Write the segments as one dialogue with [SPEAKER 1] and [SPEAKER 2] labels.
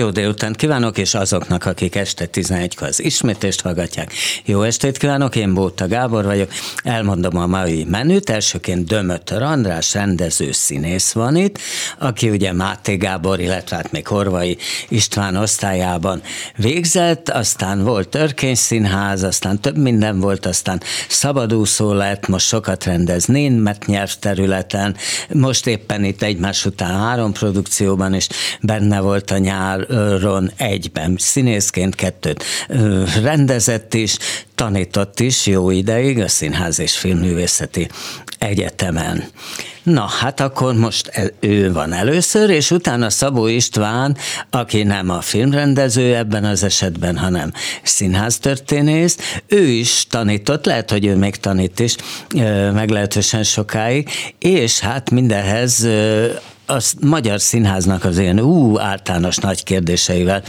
[SPEAKER 1] Jó délután kívánok, és azoknak, akik este 11-kor az ismétést hallgatják. Jó estét kívánok, én Bóta Gábor vagyok. Elmondom a mai menüt. Elsőként Dömötör András, rendező színész van itt, aki ugye Máté Gábor, illetve hát még Horvai István osztályában végzett, aztán volt Törkény Színház, aztán több minden volt, aztán szabadúszó lett, most sokat rendez német nyelvterületen, most éppen itt egymás után három produkcióban is benne volt a nyár, Ron egyben színészként, kettőt rendezett is, tanított is jó ideig a Színház és Filmművészeti Egyetemen. Na, hát akkor most ő van először, és utána Szabó István, aki nem a filmrendező ebben az esetben, hanem színháztörténész, ő is tanított, lehet, hogy ő még tanít is meglehetősen sokáig, és hát mindenhez a magyar színháznak az ilyen ú, általános nagy kérdéseivel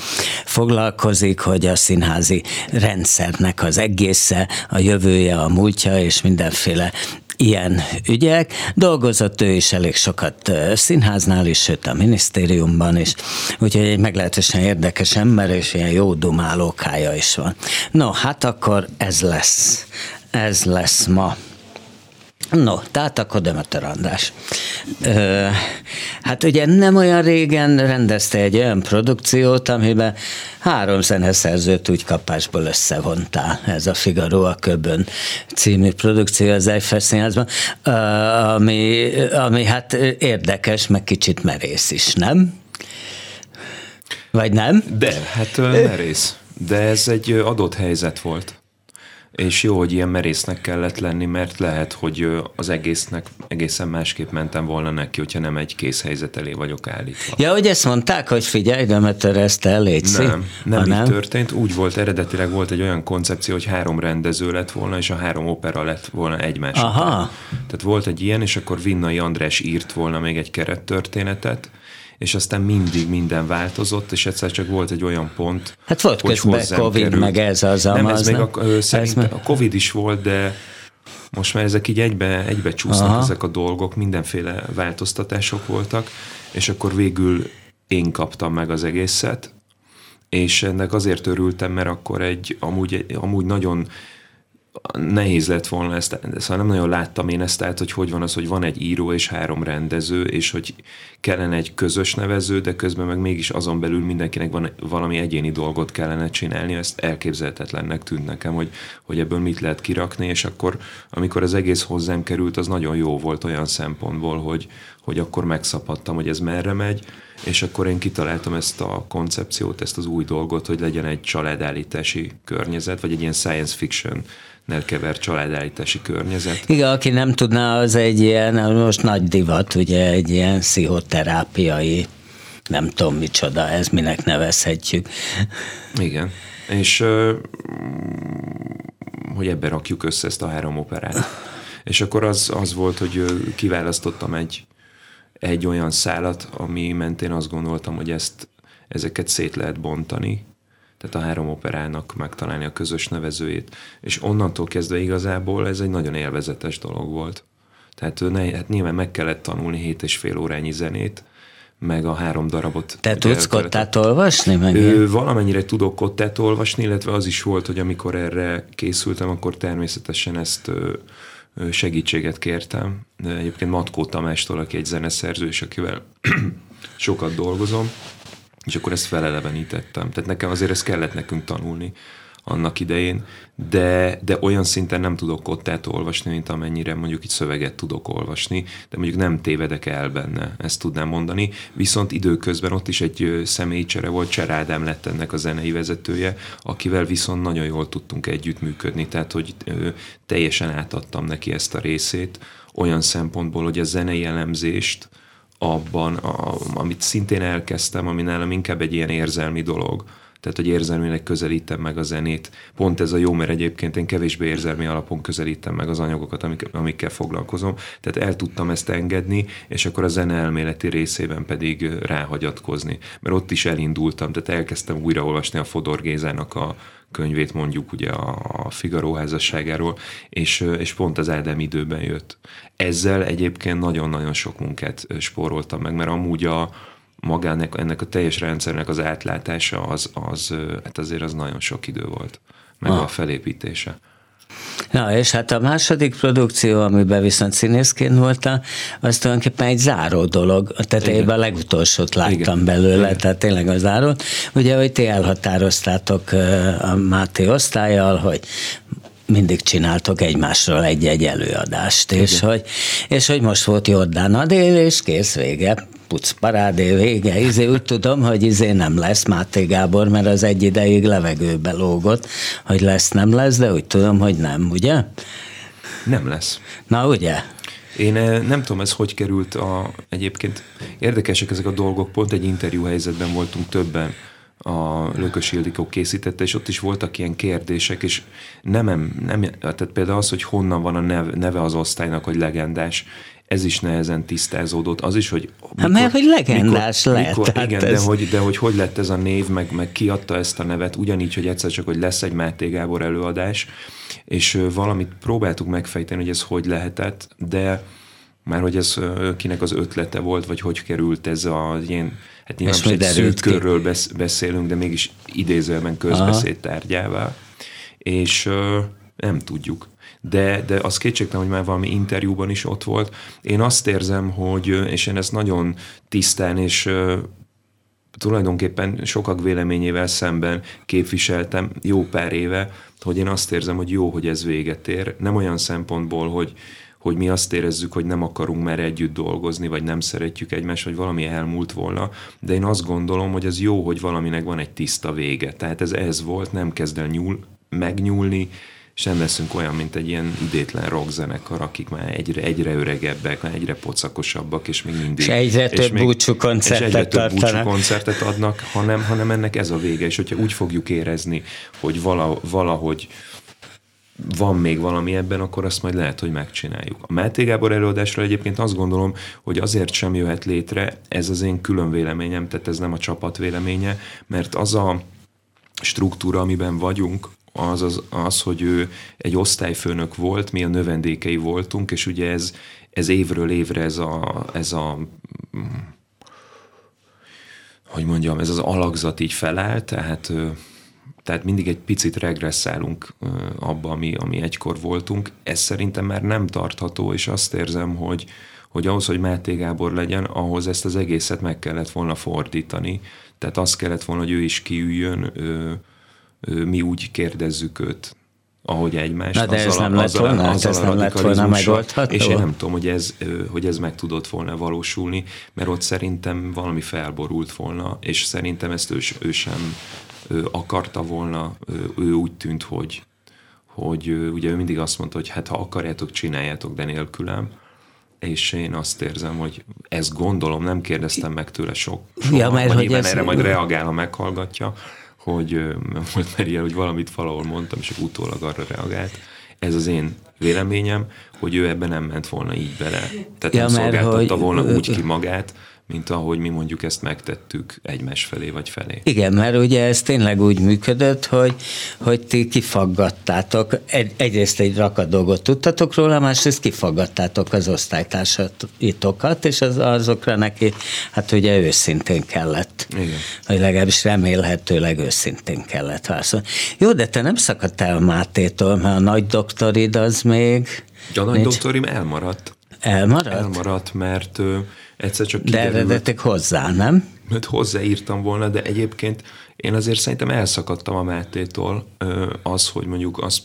[SPEAKER 1] foglalkozik, hogy a színházi rendszernek az egésze, a jövője, a múltja és mindenféle ilyen ügyek. Dolgozott ő is elég sokat színháznál is, sőt a minisztériumban is, úgyhogy egy meglehetősen érdekes ember, és ilyen jó dumálókája is van. No, hát akkor ez lesz. Ez lesz ma. No, tehát akkor Demeter András. Ö, hát ugye nem olyan régen rendezte egy olyan produkciót, amiben három zeneszerzőt úgy kapásból összevontál. Ez a Figaro a Köbön című produkció az Eiffel Színházban, ami, ami hát érdekes, meg kicsit merész is, nem? Vagy nem?
[SPEAKER 2] De, hát merész. De ez egy adott helyzet volt és jó, hogy ilyen merésznek kellett lenni, mert lehet, hogy az egésznek egészen másképp mentem volna neki, hogyha nem egy kész helyzet elé vagyok állítva.
[SPEAKER 1] Ja, hogy ezt mondták, hogy figyelj, de mert ezt elégszik.
[SPEAKER 2] Nem, nem így nem? történt. Úgy volt, eredetileg volt egy olyan koncepció, hogy három rendező lett volna, és a három opera lett volna egymás Aha. Után. Tehát volt egy ilyen, és akkor Vinnai András írt volna még egy kerettörténetet, és aztán mindig minden változott, és egyszer csak volt egy olyan pont,
[SPEAKER 1] Hát volt hogy közben Covid, került. meg ez az
[SPEAKER 2] Nem, ez még a, szerint a Covid is volt, de most már ezek így egybe, egybe csúsznak Aha. ezek a dolgok, mindenféle változtatások voltak, és akkor végül én kaptam meg az egészet, és ennek azért örültem, mert akkor egy amúgy, amúgy nagyon nehéz lett volna ezt, szóval nem nagyon láttam én ezt, tehát hogy hogy van az, hogy van egy író és három rendező, és hogy kellene egy közös nevező, de közben meg mégis azon belül mindenkinek van valami egyéni dolgot kellene csinálni, ezt elképzelhetetlennek tűnt nekem, hogy, hogy ebből mit lehet kirakni, és akkor amikor az egész hozzám került, az nagyon jó volt olyan szempontból, hogy, hogy akkor megszapadtam, hogy ez merre megy, és akkor én kitaláltam ezt a koncepciót, ezt az új dolgot, hogy legyen egy családállítási környezet, vagy egy ilyen science fiction nelkever családállítási környezet.
[SPEAKER 1] Igen, aki nem tudná, az egy ilyen, most nagy divat, ugye egy ilyen pszichoterápiai, nem tudom micsoda, ez minek nevezhetjük.
[SPEAKER 2] Igen, és hogy ebben rakjuk össze ezt a három operát. És akkor az, az volt, hogy kiválasztottam egy, egy olyan szálat, ami mentén azt gondoltam, hogy ezt, ezeket szét lehet bontani, tehát a három operának megtalálni a közös nevezőjét, és onnantól kezdve igazából ez egy nagyon élvezetes dolog volt. Tehát ne, hát nyilván meg kellett tanulni hét és fél órányi zenét, meg a három darabot.
[SPEAKER 1] Te tudsz kottát olvasni?
[SPEAKER 2] Meg ő, valamennyire tudok kottát olvasni, illetve az is volt, hogy amikor erre készültem, akkor természetesen ezt segítséget kértem. Egyébként Matkó Tamástól, aki egy zeneszerző, és akivel sokat dolgozom, és akkor ezt felelevenítettem. Tehát nekem azért ezt kellett nekünk tanulni annak idején, de, de olyan szinten nem tudok kottát olvasni, mint amennyire mondjuk itt szöveget tudok olvasni, de mondjuk nem tévedek el benne, ezt tudnám mondani. Viszont időközben ott is egy személycsere volt, Cserádám lett ennek a zenei vezetője, akivel viszont nagyon jól tudtunk együttműködni, tehát hogy teljesen átadtam neki ezt a részét, olyan szempontból, hogy a zenei elemzést, abban, a, amit szintén elkezdtem, ami nálam inkább egy ilyen érzelmi dolog. tehát hogy érzelmileg közelítem meg a zenét. Pont ez a jó, mert egyébként én kevésbé érzelmi alapon közelítem meg az anyagokat, amik, amikkel foglalkozom, tehát el tudtam ezt engedni, és akkor a zene elméleti részében pedig ráhagyatkozni, mert ott is elindultam, tehát elkezdtem újraolvasni a Fodor Gézának a könyvét mondjuk ugye a Figaro házasságáról, és, és pont az Ádám időben jött. Ezzel egyébként nagyon-nagyon sok munkát spóroltam meg, mert amúgy a, magának, ennek a teljes rendszernek az átlátása, az, az, hát azért az nagyon sok idő volt, meg ah. a felépítése.
[SPEAKER 1] Na, és hát a második produkció, amiben viszont színészként voltam, az tulajdonképpen egy záró dolog. A tetejében a legutolsót láttam Igen. belőle, Igen. tehát tényleg a záró. Ugye, hogy ti elhatároztátok a Máté osztályjal, hogy mindig csináltok egymásról egy-egy előadást, és hogy, és hogy most volt Jordán Adél, és kész vége puc parádé vége, izé, úgy tudom, hogy izé nem lesz Máté Gábor, mert az egy ideig levegőbe lógott, hogy lesz, nem lesz, de úgy tudom, hogy nem, ugye?
[SPEAKER 2] Nem lesz.
[SPEAKER 1] Na, ugye?
[SPEAKER 2] Én eh, nem tudom, ez hogy került a... Egyébként érdekesek ezek a dolgok, pont egy interjú helyzetben voltunk többen, a Lökös Ildikó készítette, és ott is voltak ilyen kérdések, és nem, nem, tehát például az, hogy honnan van a neve, neve az osztálynak, hogy legendás, ez is nehezen tisztázódott. Az is, hogy...
[SPEAKER 1] Mikor, hát mert hogy legendás mikor, lett.
[SPEAKER 2] Mikor, igen, ez... de, hogy, de hogy hogy lett ez a név, meg, meg ki adta ezt a nevet, ugyanígy, hogy egyszer csak, hogy lesz egy Máté Gábor előadás, és valamit próbáltuk megfejteni, hogy ez hogy lehetett, de már hogy ez kinek az ötlete volt, vagy hogy került ez a ilyen, hát nyilván most egy szűk körről beszélünk, de mégis idézőben közbeszéd tárgyává, és nem tudjuk de, de az kétségtelen, hogy már valami interjúban is ott volt. Én azt érzem, hogy, és én ezt nagyon tisztán és tulajdonképpen sokak véleményével szemben képviseltem jó pár éve, hogy én azt érzem, hogy jó, hogy ez véget ér. Nem olyan szempontból, hogy, hogy mi azt érezzük, hogy nem akarunk már együtt dolgozni, vagy nem szeretjük egymást, vagy valami elmúlt volna, de én azt gondolom, hogy ez jó, hogy valaminek van egy tiszta vége. Tehát ez ez volt, nem kezd el nyúl, megnyúlni, és nem leszünk olyan, mint egy ilyen idétlen rockzenekar, akik már egyre, egyre öregebbek, már egyre pocakosabbak, és még mindig...
[SPEAKER 1] És egyre és több búcsú koncertet és egyre több búcsú
[SPEAKER 2] koncertet adnak, hanem, hanem ennek ez a vége, és hogyha úgy fogjuk érezni, hogy vala, valahogy van még valami ebben, akkor azt majd lehet, hogy megcsináljuk. A Máté Gábor előadásra egyébként azt gondolom, hogy azért sem jöhet létre, ez az én külön véleményem, tehát ez nem a csapat véleménye, mert az a struktúra, amiben vagyunk, az, az, az, hogy ő egy osztályfőnök volt, mi a növendékei voltunk, és ugye ez, ez évről évre ez a, ez a hogy mondjam, ez az alakzat így feláll, tehát, tehát mindig egy picit regresszálunk abba, ami, ami egykor voltunk. Ez szerintem már nem tartható, és azt érzem, hogy, hogy ahhoz, hogy Máté Gábor legyen, ahhoz ezt az egészet meg kellett volna fordítani. Tehát azt kellett volna, hogy ő is kiüljön, mi úgy kérdezzük őt, ahogy egymást.
[SPEAKER 1] Na de ez nem lett volna, azzal ez nem lett volna megoldható.
[SPEAKER 2] És én nem tudom, hogy ez, hogy ez meg tudott volna valósulni, mert ott szerintem valami felborult volna, és szerintem ezt ő, ő sem ő akarta volna, ő úgy tűnt, hogy, hogy ugye ő mindig azt mondta, hogy hát ha akarjátok, csináljátok, de nélkülem és én azt érzem, hogy ezt gondolom, nem kérdeztem meg tőle sok, soha, ja, mert hogy ez... erre majd reagál, ha meghallgatja, hogy volt Meriel, hogy valamit valahol mondtam, és utólag arra reagált. Ez az én véleményem, hogy ő ebben nem ment volna így bele. Tehát ja, nem szolgáltatta hogy... volna úgy ki magát, mint ahogy mi mondjuk ezt megtettük egymás felé vagy felé.
[SPEAKER 1] Igen, mert ugye ez tényleg úgy működött, hogy, hogy ti kifaggattátok, egy, egyrészt egy rakat dolgot tudtatok róla, másrészt kifaggattátok az osztálytársaitokat, és az, azokra neki, hát ugye őszintén kellett. Igen. Vagy legalábbis remélhetőleg őszintén kellett válaszolni. Jó, de te nem szakadtál Mátétól, mert a nagy doktorid az még...
[SPEAKER 2] A nagy nincs... doktorim elmaradt.
[SPEAKER 1] Elmaradt?
[SPEAKER 2] Elmaradt, mert egyszer csak
[SPEAKER 1] kiderült. De eredetek hozzá, nem?
[SPEAKER 2] Mert hozzáírtam volna, de egyébként én azért szerintem elszakadtam a Mátétól az, hogy mondjuk azt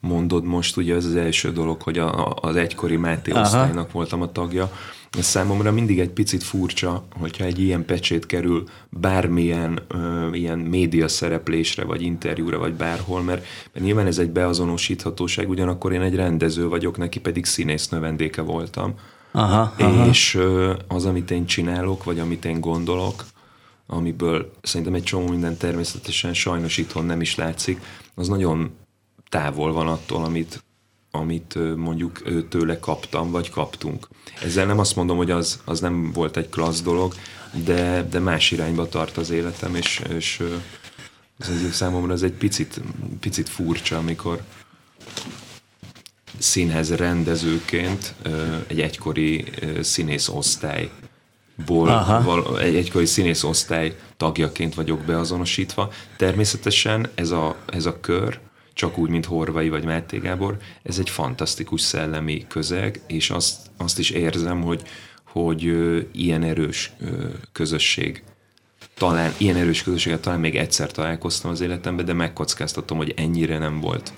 [SPEAKER 2] mondod most, ugye ez az első dolog, hogy a, az egykori Máté Aha. osztálynak voltam a tagja. Ez számomra mindig egy picit furcsa, hogyha egy ilyen pecsét kerül bármilyen ö, ilyen média szereplésre, vagy interjúra, vagy bárhol, mert, mert nyilván ez egy beazonosíthatóság, ugyanakkor én egy rendező vagyok, neki pedig színész növendéke voltam. Aha, aha. És az, amit én csinálok, vagy amit én gondolok, amiből szerintem egy csomó minden természetesen sajnos itthon nem is látszik, az nagyon távol van attól, amit, amit mondjuk tőle kaptam, vagy kaptunk. Ezzel nem azt mondom, hogy az, az nem volt egy klassz dolog, de, de más irányba tart az életem, és, és ez egy számomra ez egy picit, picit furcsa, amikor színház rendezőként egy egykori színész osztály ból egy egykori színész osztály tagjaként vagyok beazonosítva. Természetesen ez a, ez a kör, csak úgy, mint Horvai vagy Máté Gábor, ez egy fantasztikus szellemi közeg, és azt, azt is érzem, hogy, hogy ö, ilyen erős ö, közösség talán ilyen erős közösséget talán még egyszer találkoztam az életemben, de megkockáztatom, hogy ennyire nem volt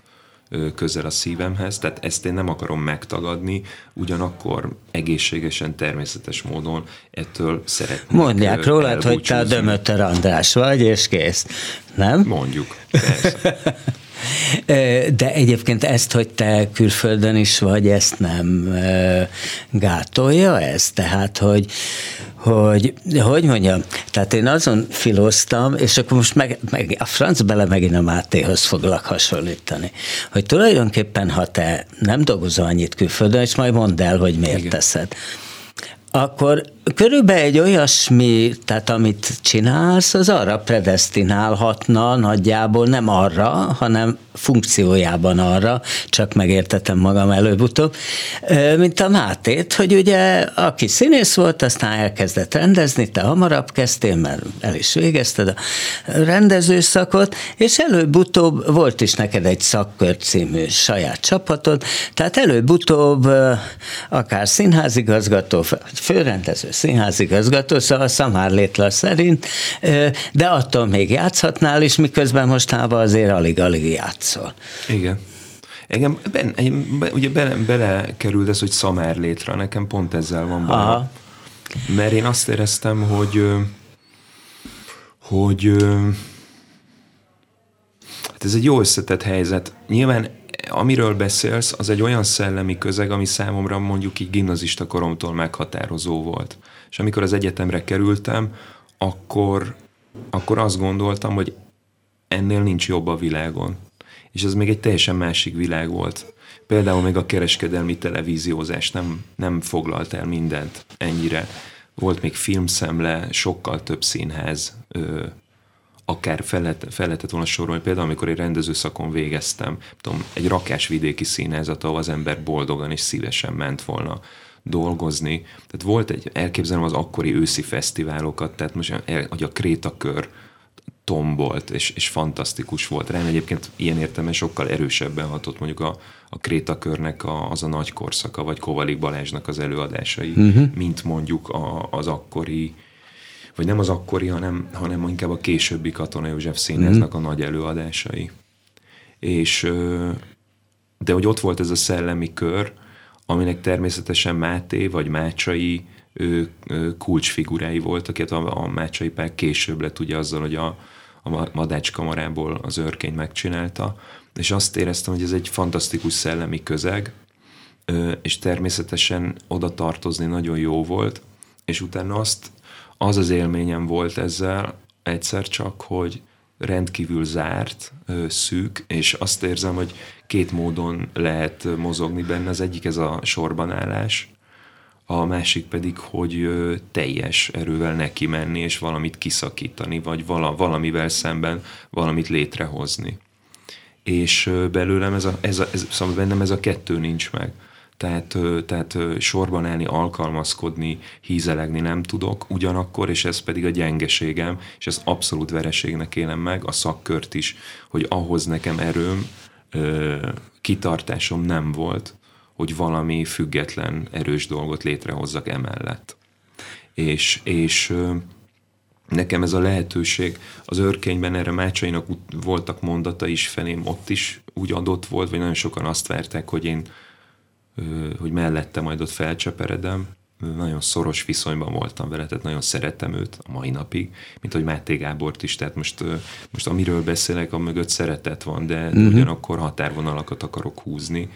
[SPEAKER 2] közel a szívemhez, tehát ezt én nem akarom megtagadni, ugyanakkor egészségesen, természetes módon ettől szeretném
[SPEAKER 1] Mondják rólad, hogy te a Dömötör András vagy, és kész. Nem?
[SPEAKER 2] Mondjuk, persze.
[SPEAKER 1] De egyébként ezt, hogy te külföldön is vagy, ezt nem gátolja ez? Tehát, hogy, hogy, hogy mondjam, tehát én azon filoztam, és akkor most meg, meg a franc bele megint a Mátéhoz foglak hasonlítani, hogy tulajdonképpen, ha te nem dolgozol annyit külföldön, és majd mondd el, hogy miért Igen. teszed, akkor körülbelül egy olyasmi, tehát amit csinálsz, az arra predestinálhatna nagyjából, nem arra, hanem funkciójában arra, csak megértetem magam előbb-utóbb, mint a Mátét, hogy ugye aki színész volt, aztán elkezdett rendezni, te hamarabb kezdtél, mert el is végezted a rendezőszakot, és előbb-utóbb volt is neked egy szakkör című saját csapatod, tehát előbb-utóbb akár színházigazgató, főrendező, színházigazgató, szóval Szamár Létla szerint, de attól még játszhatnál is, miközben mostában azért alig-alig játszol.
[SPEAKER 2] Igen. Engem ben, ugye bele, belekerült ez, hogy Szamár létre, nekem pont ezzel van baj. Mert én azt éreztem, hogy hogy hát ez egy jó összetett helyzet. Nyilván amiről beszélsz, az egy olyan szellemi közeg, ami számomra mondjuk így gimnazista koromtól meghatározó volt. És amikor az egyetemre kerültem, akkor, akkor azt gondoltam, hogy ennél nincs jobb a világon. És ez még egy teljesen másik világ volt. Például még a kereskedelmi televíziózás nem, nem foglalt el mindent ennyire. Volt még filmszemle, sokkal több színház, akár fel, lehet, fel lehetett volna sorolni, például amikor egy rendezőszakon végeztem, tudom, egy rakásvidéki színházat, ahol az ember boldogan és szívesen ment volna dolgozni. Tehát volt egy, elképzelem az akkori őszi fesztiválokat, tehát most, hogy a Krétakör tombolt, és, és fantasztikus volt. Rám egyébként ilyen értelme sokkal erősebben hatott mondjuk a, a Krétakörnek a, az a nagy korszaka, vagy Kovalik Balázsnak az előadásai, uh-huh. mint mondjuk a, az akkori vagy nem az akkori, hanem, hanem inkább a későbbi Katona József színháznak mm. a nagy előadásai. És de hogy ott volt ez a szellemi kör, aminek természetesen Máté vagy Mácsai ő, ő kulcsfigurái voltak, illetve a, a Mácsai Pál később lett ugye azzal, hogy a, a Madács kamarából az őrkényt megcsinálta, és azt éreztem, hogy ez egy fantasztikus szellemi közeg, és természetesen oda tartozni nagyon jó volt, és utána azt az az élményem volt ezzel egyszer csak, hogy rendkívül zárt, szűk, és azt érzem, hogy két módon lehet mozogni benne. Az egyik ez a sorbanállás, a másik pedig, hogy teljes erővel neki menni, és valamit kiszakítani, vagy vala, valamivel szemben valamit létrehozni. És belőlem ez a, ez a ez, szóval bennem ez a kettő nincs meg tehát, tehát sorban állni, alkalmazkodni, hízelegni nem tudok, ugyanakkor, és ez pedig a gyengeségem, és ezt abszolút vereségnek élem meg, a szakkört is, hogy ahhoz nekem erőm, kitartásom nem volt, hogy valami független, erős dolgot létrehozzak emellett. És, és nekem ez a lehetőség, az örkényben erre Mácsainak voltak mondata is felém, ott is úgy adott volt, vagy nagyon sokan azt várták, hogy én hogy mellette majd ott felcseperedem, nagyon szoros viszonyban voltam vele, tehát nagyon szeretem őt a mai napig, mint hogy Máté Gábort is, tehát most, most amiről beszélek, a mögött szeretet van, de, uh-huh. ugyanakkor határvonalakat akarok húzni,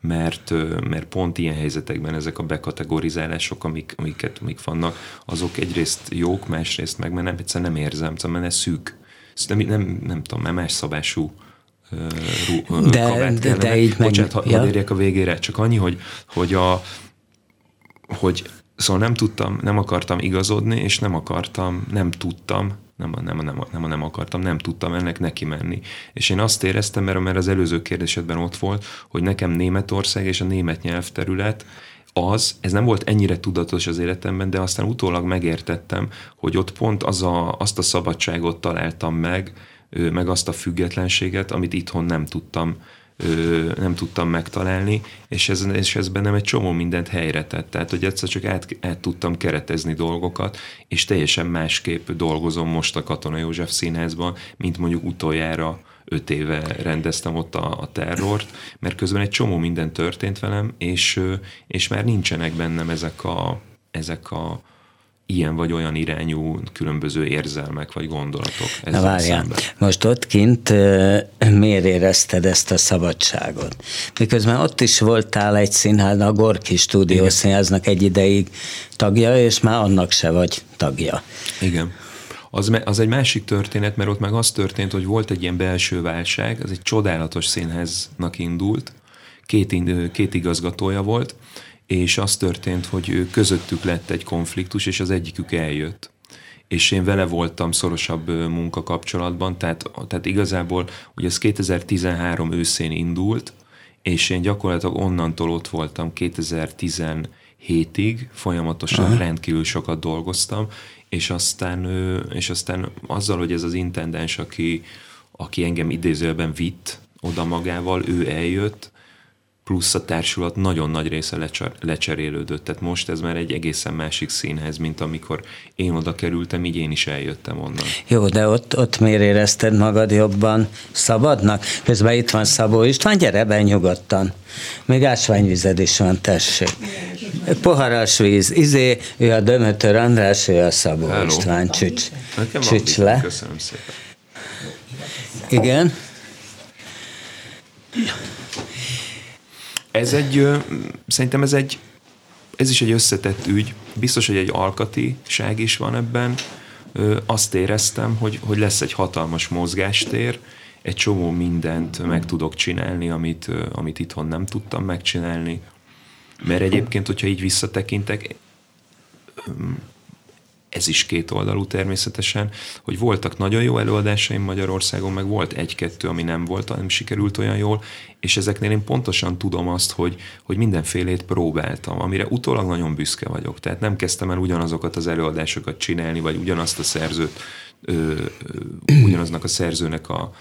[SPEAKER 2] mert, mert pont ilyen helyzetekben ezek a bekategorizálások, amik, amiket amik vannak, azok egyrészt jók, másrészt meg, mert nem, egyszerűen nem érzem, mert ez szűk. Nem, nem, nem tudom, mert más szabású
[SPEAKER 1] de, kabát de, de így
[SPEAKER 2] Bocsánat, meg, ja. érjek a végére, csak annyi, hogy, hogy a hogy szóval nem tudtam, nem akartam igazodni, és nem akartam, nem tudtam, nem, nem, nem, nem, nem akartam, nem tudtam ennek neki menni. És én azt éreztem, mert, mert az előző kérdésedben ott volt, hogy nekem Németország és a német nyelvterület az, ez nem volt ennyire tudatos az életemben, de aztán utólag megértettem, hogy ott pont az a, azt a szabadságot találtam meg, meg azt a függetlenséget, amit itthon nem tudtam nem tudtam megtalálni, és ez, és ez bennem egy csomó mindent helyre tett. Tehát, hogy egyszer csak át, át tudtam keretezni dolgokat, és teljesen másképp dolgozom most a Katona József Színházban, mint mondjuk utoljára öt éve rendeztem ott a, a terrort, mert közben egy csomó minden történt velem, és, és már nincsenek bennem ezek a, ezek a ilyen vagy olyan irányú különböző érzelmek vagy gondolatok.
[SPEAKER 1] Na várjál, most ott kint miért érezted ezt a szabadságot? Miközben ott is voltál egy színház, a Gorki Stúdió színháznak egy ideig tagja, és már annak se vagy tagja.
[SPEAKER 2] Igen. Az, az egy másik történet, mert ott meg az történt, hogy volt egy ilyen belső válság, az egy csodálatos színháznak indult, két, két igazgatója volt, és az történt, hogy közöttük lett egy konfliktus, és az egyikük eljött és én vele voltam szorosabb munkakapcsolatban, tehát, tehát igazából, hogy ez 2013 őszén indult, és én gyakorlatilag onnantól ott voltam 2017-ig, folyamatosan Aha. rendkívül sokat dolgoztam, és aztán, és aztán azzal, hogy ez az intendens, aki, aki engem idézőben vitt oda magával, ő eljött, plusz a társulat nagyon nagy része lecser, lecserélődött. Tehát most ez már egy egészen másik színhez, mint amikor én oda kerültem, így én is eljöttem onnan.
[SPEAKER 1] Jó, de ott, ott miért érezted magad jobban szabadnak? Közben itt van Szabó István, gyere be nyugodtan. Még ásványvized is van, tessék. Poharas víz, izé, ő a Dömötör András, ő a Szabó Hello. István, csücs, csücs le.
[SPEAKER 2] Köszönöm szépen.
[SPEAKER 1] Igen.
[SPEAKER 2] Ez egy, szerintem ez egy, ez is egy összetett ügy. Biztos, hogy egy alkatiság is van ebben. Azt éreztem, hogy, hogy lesz egy hatalmas mozgástér, egy csomó mindent meg tudok csinálni, amit, amit itthon nem tudtam megcsinálni. Mert egyébként, hogyha így visszatekintek, ez is két oldalú természetesen, hogy voltak nagyon jó előadásaim Magyarországon, meg volt egy-kettő, ami nem volt, nem sikerült olyan jól, és ezeknél én pontosan tudom azt, hogy, hogy mindenfélét próbáltam, amire utólag nagyon büszke vagyok. Tehát nem kezdtem el ugyanazokat az előadásokat csinálni, vagy ugyanazt a szerzőt, ö, ö, ugyanaznak a szerzőnek a,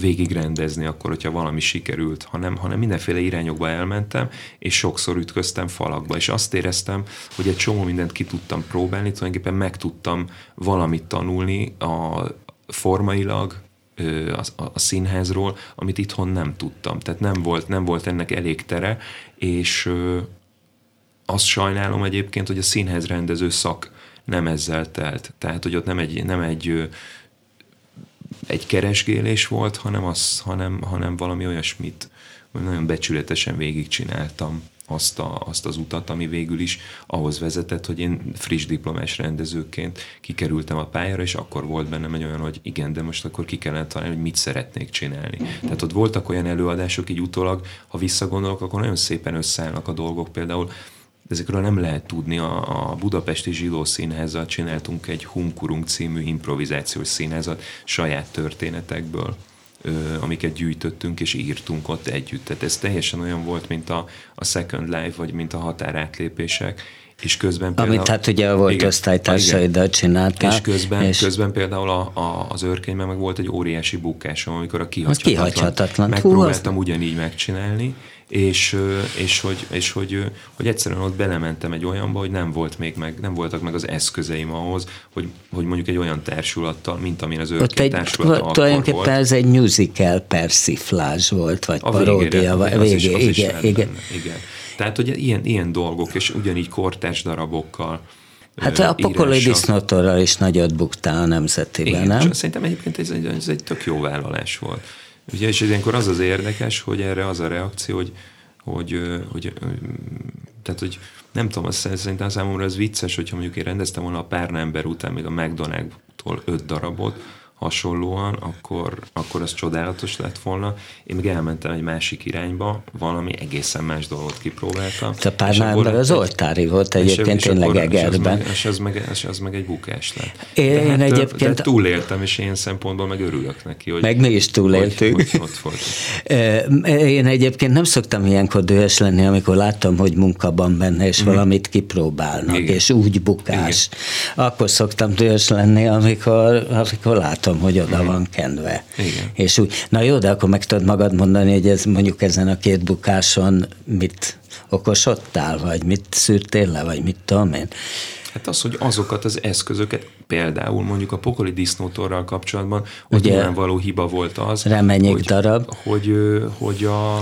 [SPEAKER 2] végigrendezni akkor, hogyha valami sikerült, hanem, hanem mindenféle irányokba elmentem, és sokszor ütköztem falakba, és azt éreztem, hogy egy csomó mindent ki tudtam próbálni, tulajdonképpen meg tudtam valamit tanulni a formailag, a, a színházról, amit itthon nem tudtam. Tehát nem volt, nem volt ennek elég tere, és azt sajnálom egyébként, hogy a színház rendező szak nem ezzel telt. Tehát, hogy ott nem egy, nem egy egy keresgélés volt, hanem, az, hanem, hanem valami olyasmit, nagyon becsületesen végigcsináltam azt, a, azt az utat, ami végül is ahhoz vezetett, hogy én friss diplomás rendezőként kikerültem a pályára, és akkor volt bennem egy olyan, hogy igen, de most akkor ki kellene találni, hogy mit szeretnék csinálni. Tehát ott voltak olyan előadások, így utólag, ha visszagondolok, akkor nagyon szépen összeállnak a dolgok. Például ezekről nem lehet tudni. A, a Budapesti Zsidó Színházzal csináltunk egy Hunkurung című improvizációs színházat saját történetekből, amiket gyűjtöttünk és írtunk ott együtt. Tehát ez teljesen olyan volt, mint a, a Second Life, vagy mint a határátlépések, és közben
[SPEAKER 1] például... Amit hát ugye volt igen, osztálytársaiddal csináltál.
[SPEAKER 2] És közben, és közben például a, a, az őrkényben meg volt egy óriási bukásom, amikor a kihagyhatatlan,
[SPEAKER 1] kihagyhatatlan.
[SPEAKER 2] megpróbáltam Hú, ugyanígy megcsinálni, és, és, hogy, és hogy, hogy egyszerűen ott belementem egy olyanba, hogy nem, volt még meg, nem voltak meg az eszközeim ahhoz, hogy, hogy mondjuk egy olyan társulattal, mint amilyen az őrként társulat
[SPEAKER 1] Tulajdonképpen volt. ez egy musical persiflázs volt, vagy a paródia.
[SPEAKER 2] Végére, végé, igen, igen, igen. igen. Tehát, hogy ilyen, ilyen dolgok, és ugyanígy kortárs darabokkal,
[SPEAKER 1] Hát a Pokoli Disznótorral is nagyot buktál a nemzetiben, Igen, nem?
[SPEAKER 2] Szerintem egyébként ez egy, ez egy tök jó vállalás volt. Ugye, és ilyenkor az az érdekes, hogy erre az a reakció, hogy, hogy, hogy tehát, hogy nem tudom, azt szerintem számomra ez vicces, hogyha mondjuk én rendeztem volna a pár ember után még a McDonald's-tól öt darabot, hasonlóan, akkor, akkor az csodálatos lett volna. Én meg elmentem egy másik irányba, valami egészen más dolgot kipróbáltam.
[SPEAKER 1] A párnál az oltári volt egyébként tényleg Egerben.
[SPEAKER 2] És az meg, és az meg egy bukás lett.
[SPEAKER 1] Én, de hát, egyébként...
[SPEAKER 2] De túléltem, és én szempontból meg örülök neki. Hogy,
[SPEAKER 1] meg mi is túléltünk. Hogy, hogy ott Én egyébként nem szoktam ilyenkor dühös lenni, amikor láttam, hogy munkaban benne, és mm. valamit kipróbálnak, Igen. és úgy bukás. Igen. Akkor szoktam dühös lenni, amikor, amikor látom látom, hogy oda van kenve.
[SPEAKER 2] Igen.
[SPEAKER 1] És úgy, na jó, de akkor meg tudod magad mondani, hogy ez mondjuk ezen a két bukáson mit okosodtál, vagy mit szűrtél le, vagy mit tudom én.
[SPEAKER 2] Hát az, hogy azokat az eszközöket, például mondjuk a pokoli disznótorral kapcsolatban, hogy Ugye, való hiba volt az,
[SPEAKER 1] hogy, darab.
[SPEAKER 2] Hogy, hogy, hogy a,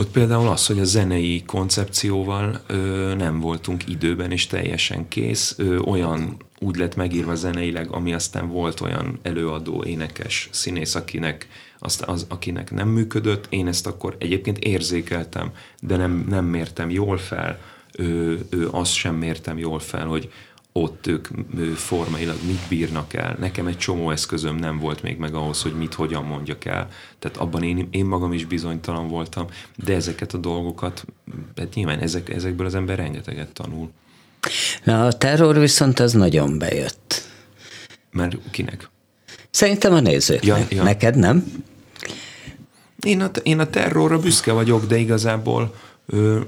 [SPEAKER 2] ott például az, hogy a zenei koncepcióval ö, nem voltunk időben és teljesen kész, ö, olyan úgy lett megírva zeneileg, ami aztán volt olyan előadó, énekes, színész, akinek, azt, az, akinek nem működött, én ezt akkor egyébként érzékeltem, de nem, nem mértem jól fel, ö, ö, azt sem mértem jól fel, hogy ott ők formailag mit bírnak el. Nekem egy csomó eszközöm nem volt még meg ahhoz, hogy mit, hogyan mondjak el. Tehát abban én, én magam is bizonytalan voltam, de ezeket a dolgokat, hát nyilván ezek, ezekből az ember rengeteget tanul.
[SPEAKER 1] Na, a terror viszont az nagyon bejött.
[SPEAKER 2] Mert kinek?
[SPEAKER 1] Szerintem a nézőknek. Ja, ja. Neked nem?
[SPEAKER 2] Én a, én a terrorra büszke vagyok, de igazából ö,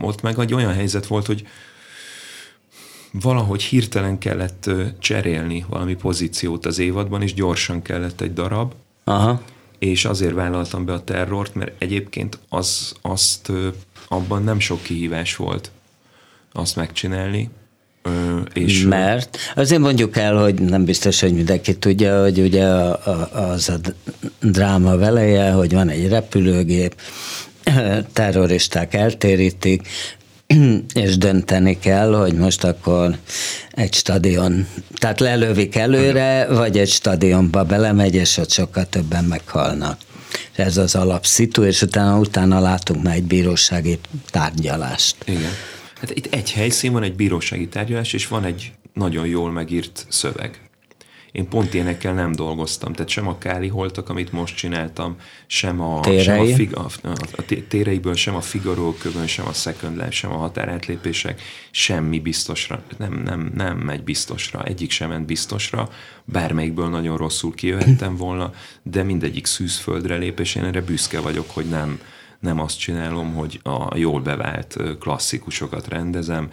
[SPEAKER 2] ott meg egy olyan helyzet volt, hogy valahogy hirtelen kellett cserélni valami pozíciót az évadban, és gyorsan kellett egy darab.
[SPEAKER 1] Aha.
[SPEAKER 2] És azért vállaltam be a terrort, mert egyébként az, azt abban nem sok kihívás volt azt megcsinálni. Ö, és
[SPEAKER 1] Mert azért mondjuk el, hogy nem biztos, hogy mindenki tudja, hogy ugye a, a, az a dráma veleje, hogy van egy repülőgép, terroristák eltérítik, és dönteni kell, hogy most akkor egy stadion, tehát lelövik előre, vagy egy stadionba belemegy, és ott sokkal többen meghalnak. Ez az alapszitu, és utána, utána látunk már egy bírósági tárgyalást.
[SPEAKER 2] Igen. Hát itt egy helyszín van, egy bírósági tárgyalás, és van egy nagyon jól megírt szöveg. Én pont énekkel nem dolgoztam, tehát sem a Káli holtak, amit most csináltam, sem a, sem a, fig, a, a, a téreiből, sem a Figaro kövön, sem a Second Life, sem a határátlépések, semmi biztosra, nem, nem, nem megy biztosra, egyik sem ment biztosra, bármelyikből nagyon rosszul kijöhettem volna, de mindegyik szűzföldre lép, és én erre büszke vagyok, hogy nem, nem azt csinálom, hogy a jól bevált klasszikusokat rendezem,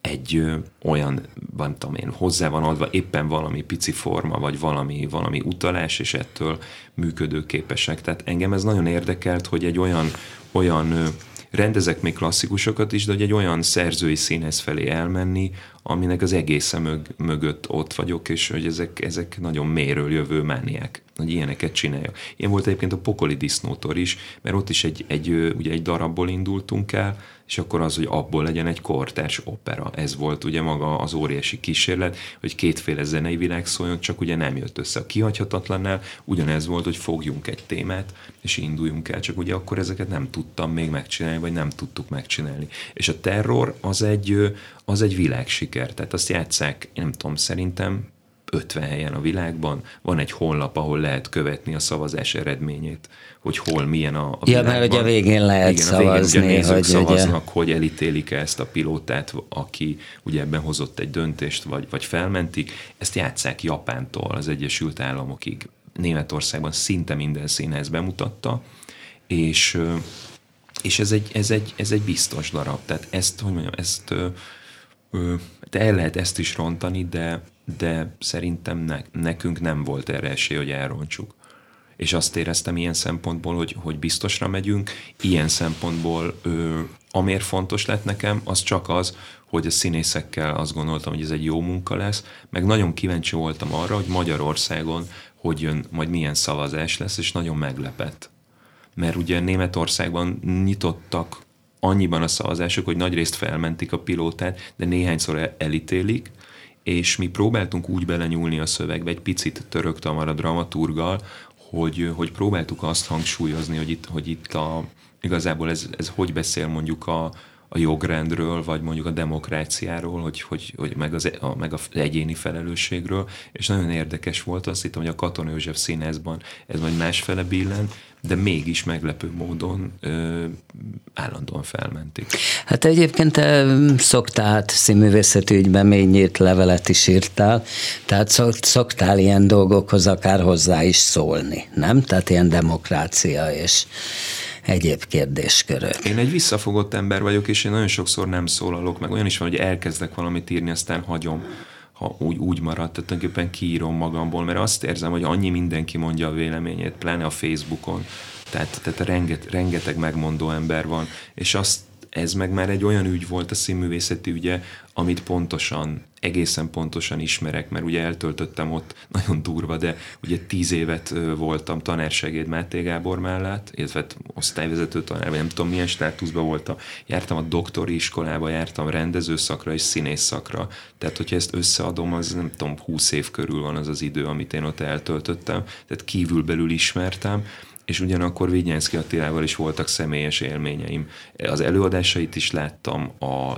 [SPEAKER 2] egy ö, olyan, van tudom én, hozzá van adva éppen valami pici forma, vagy valami, valami utalás, és ettől működőképesek. Tehát engem ez nagyon érdekelt, hogy egy olyan, olyan ö, rendezek még klasszikusokat is, de hogy egy olyan szerzői színhez felé elmenni, aminek az egész mög, mögött ott vagyok, és hogy ezek, ezek nagyon méről jövő mániák, hogy ilyeneket csináljak. Én volt egyébként a Pokoli Disznótor is, mert ott is egy, egy, ugye egy darabból indultunk el, és akkor az, hogy abból legyen egy kortárs opera. Ez volt ugye maga az óriási kísérlet, hogy kétféle zenei világ szóljon, csak ugye nem jött össze a kihagyhatatlannál, ugyanez volt, hogy fogjunk egy témát, és induljunk el, csak ugye akkor ezeket nem tudtam még megcsinálni, vagy nem tudtuk megcsinálni. És a terror az egy, az egy világsiker, tehát azt játszák, én nem tudom, szerintem 50 helyen a világban, van egy honlap, ahol lehet követni a szavazás eredményét, hogy hol milyen a, a
[SPEAKER 1] Ja, mert ugye a végén lehet Igen, szavazni. A végén
[SPEAKER 2] hogy szavaznak, ugye... hogy elítélik -e ezt a pilótát, aki ugye ebben hozott egy döntést, vagy, vagy felmentik. Ezt játszák Japántól az Egyesült Államokig. Németországban szinte minden színház bemutatta, és, és ez, egy, ez, egy, ez egy biztos darab. Tehát ezt, hogy mondjam, ezt el lehet ezt is rontani, de, de szerintem ne, nekünk nem volt erre esély, hogy elrontsuk. És azt éreztem ilyen szempontból, hogy, hogy biztosra megyünk, ilyen szempontból ö, amiért fontos lett nekem, az csak az, hogy a színészekkel azt gondoltam, hogy ez egy jó munka lesz, meg nagyon kíváncsi voltam arra, hogy Magyarországon hogy jön, majd milyen szavazás lesz, és nagyon meglepett. Mert ugye Németországban nyitottak annyiban a szavazások, hogy nagyrészt felmentik a pilótát, de néhányszor elítélik, és mi próbáltunk úgy belenyúlni a szövegbe, egy picit törögtem a dramaturgal, hogy, hogy próbáltuk azt hangsúlyozni, hogy itt, hogy itt a, igazából ez, ez hogy beszél mondjuk a, a jogrendről, vagy mondjuk a demokráciáról, hogy, hogy, hogy meg, az, a, meg az egyéni felelősségről, és nagyon érdekes volt, azt hittem, hogy a Katon József színházban ez majd másfele billen, de mégis meglepő módon ö, állandóan felmentik.
[SPEAKER 1] Hát egyébként te szoktál hát színművészeti ügyben mély nyílt levelet is írtál, tehát szoktál ilyen dolgokhoz akár hozzá is szólni, nem? Tehát ilyen demokrácia és egyéb kérdéskörök.
[SPEAKER 2] Én egy visszafogott ember vagyok, és én nagyon sokszor nem szólalok, meg olyan is van, hogy elkezdek valamit írni, aztán hagyom ha úgy, úgy maradt, tehát tulajdonképpen kiírom magamból, mert azt érzem, hogy annyi mindenki mondja a véleményét, pláne a Facebookon, tehát, tehát renget, rengeteg megmondó ember van, és azt ez meg már egy olyan ügy volt a színművészeti ügye, amit pontosan, egészen pontosan ismerek, mert ugye eltöltöttem ott nagyon durva, de ugye tíz évet voltam tanársegéd Máté Gábor mellett, illetve osztályvezető tanár, vagy nem tudom milyen státuszban voltam. Jártam a doktori iskolába, jártam rendezőszakra és színész szakra. Tehát, hogyha ezt összeadom, az nem tudom, húsz év körül van az az idő, amit én ott eltöltöttem. Tehát kívülbelül ismertem és ugyanakkor Vignyánszki Attilával is voltak személyes élményeim. Az előadásait is láttam, a,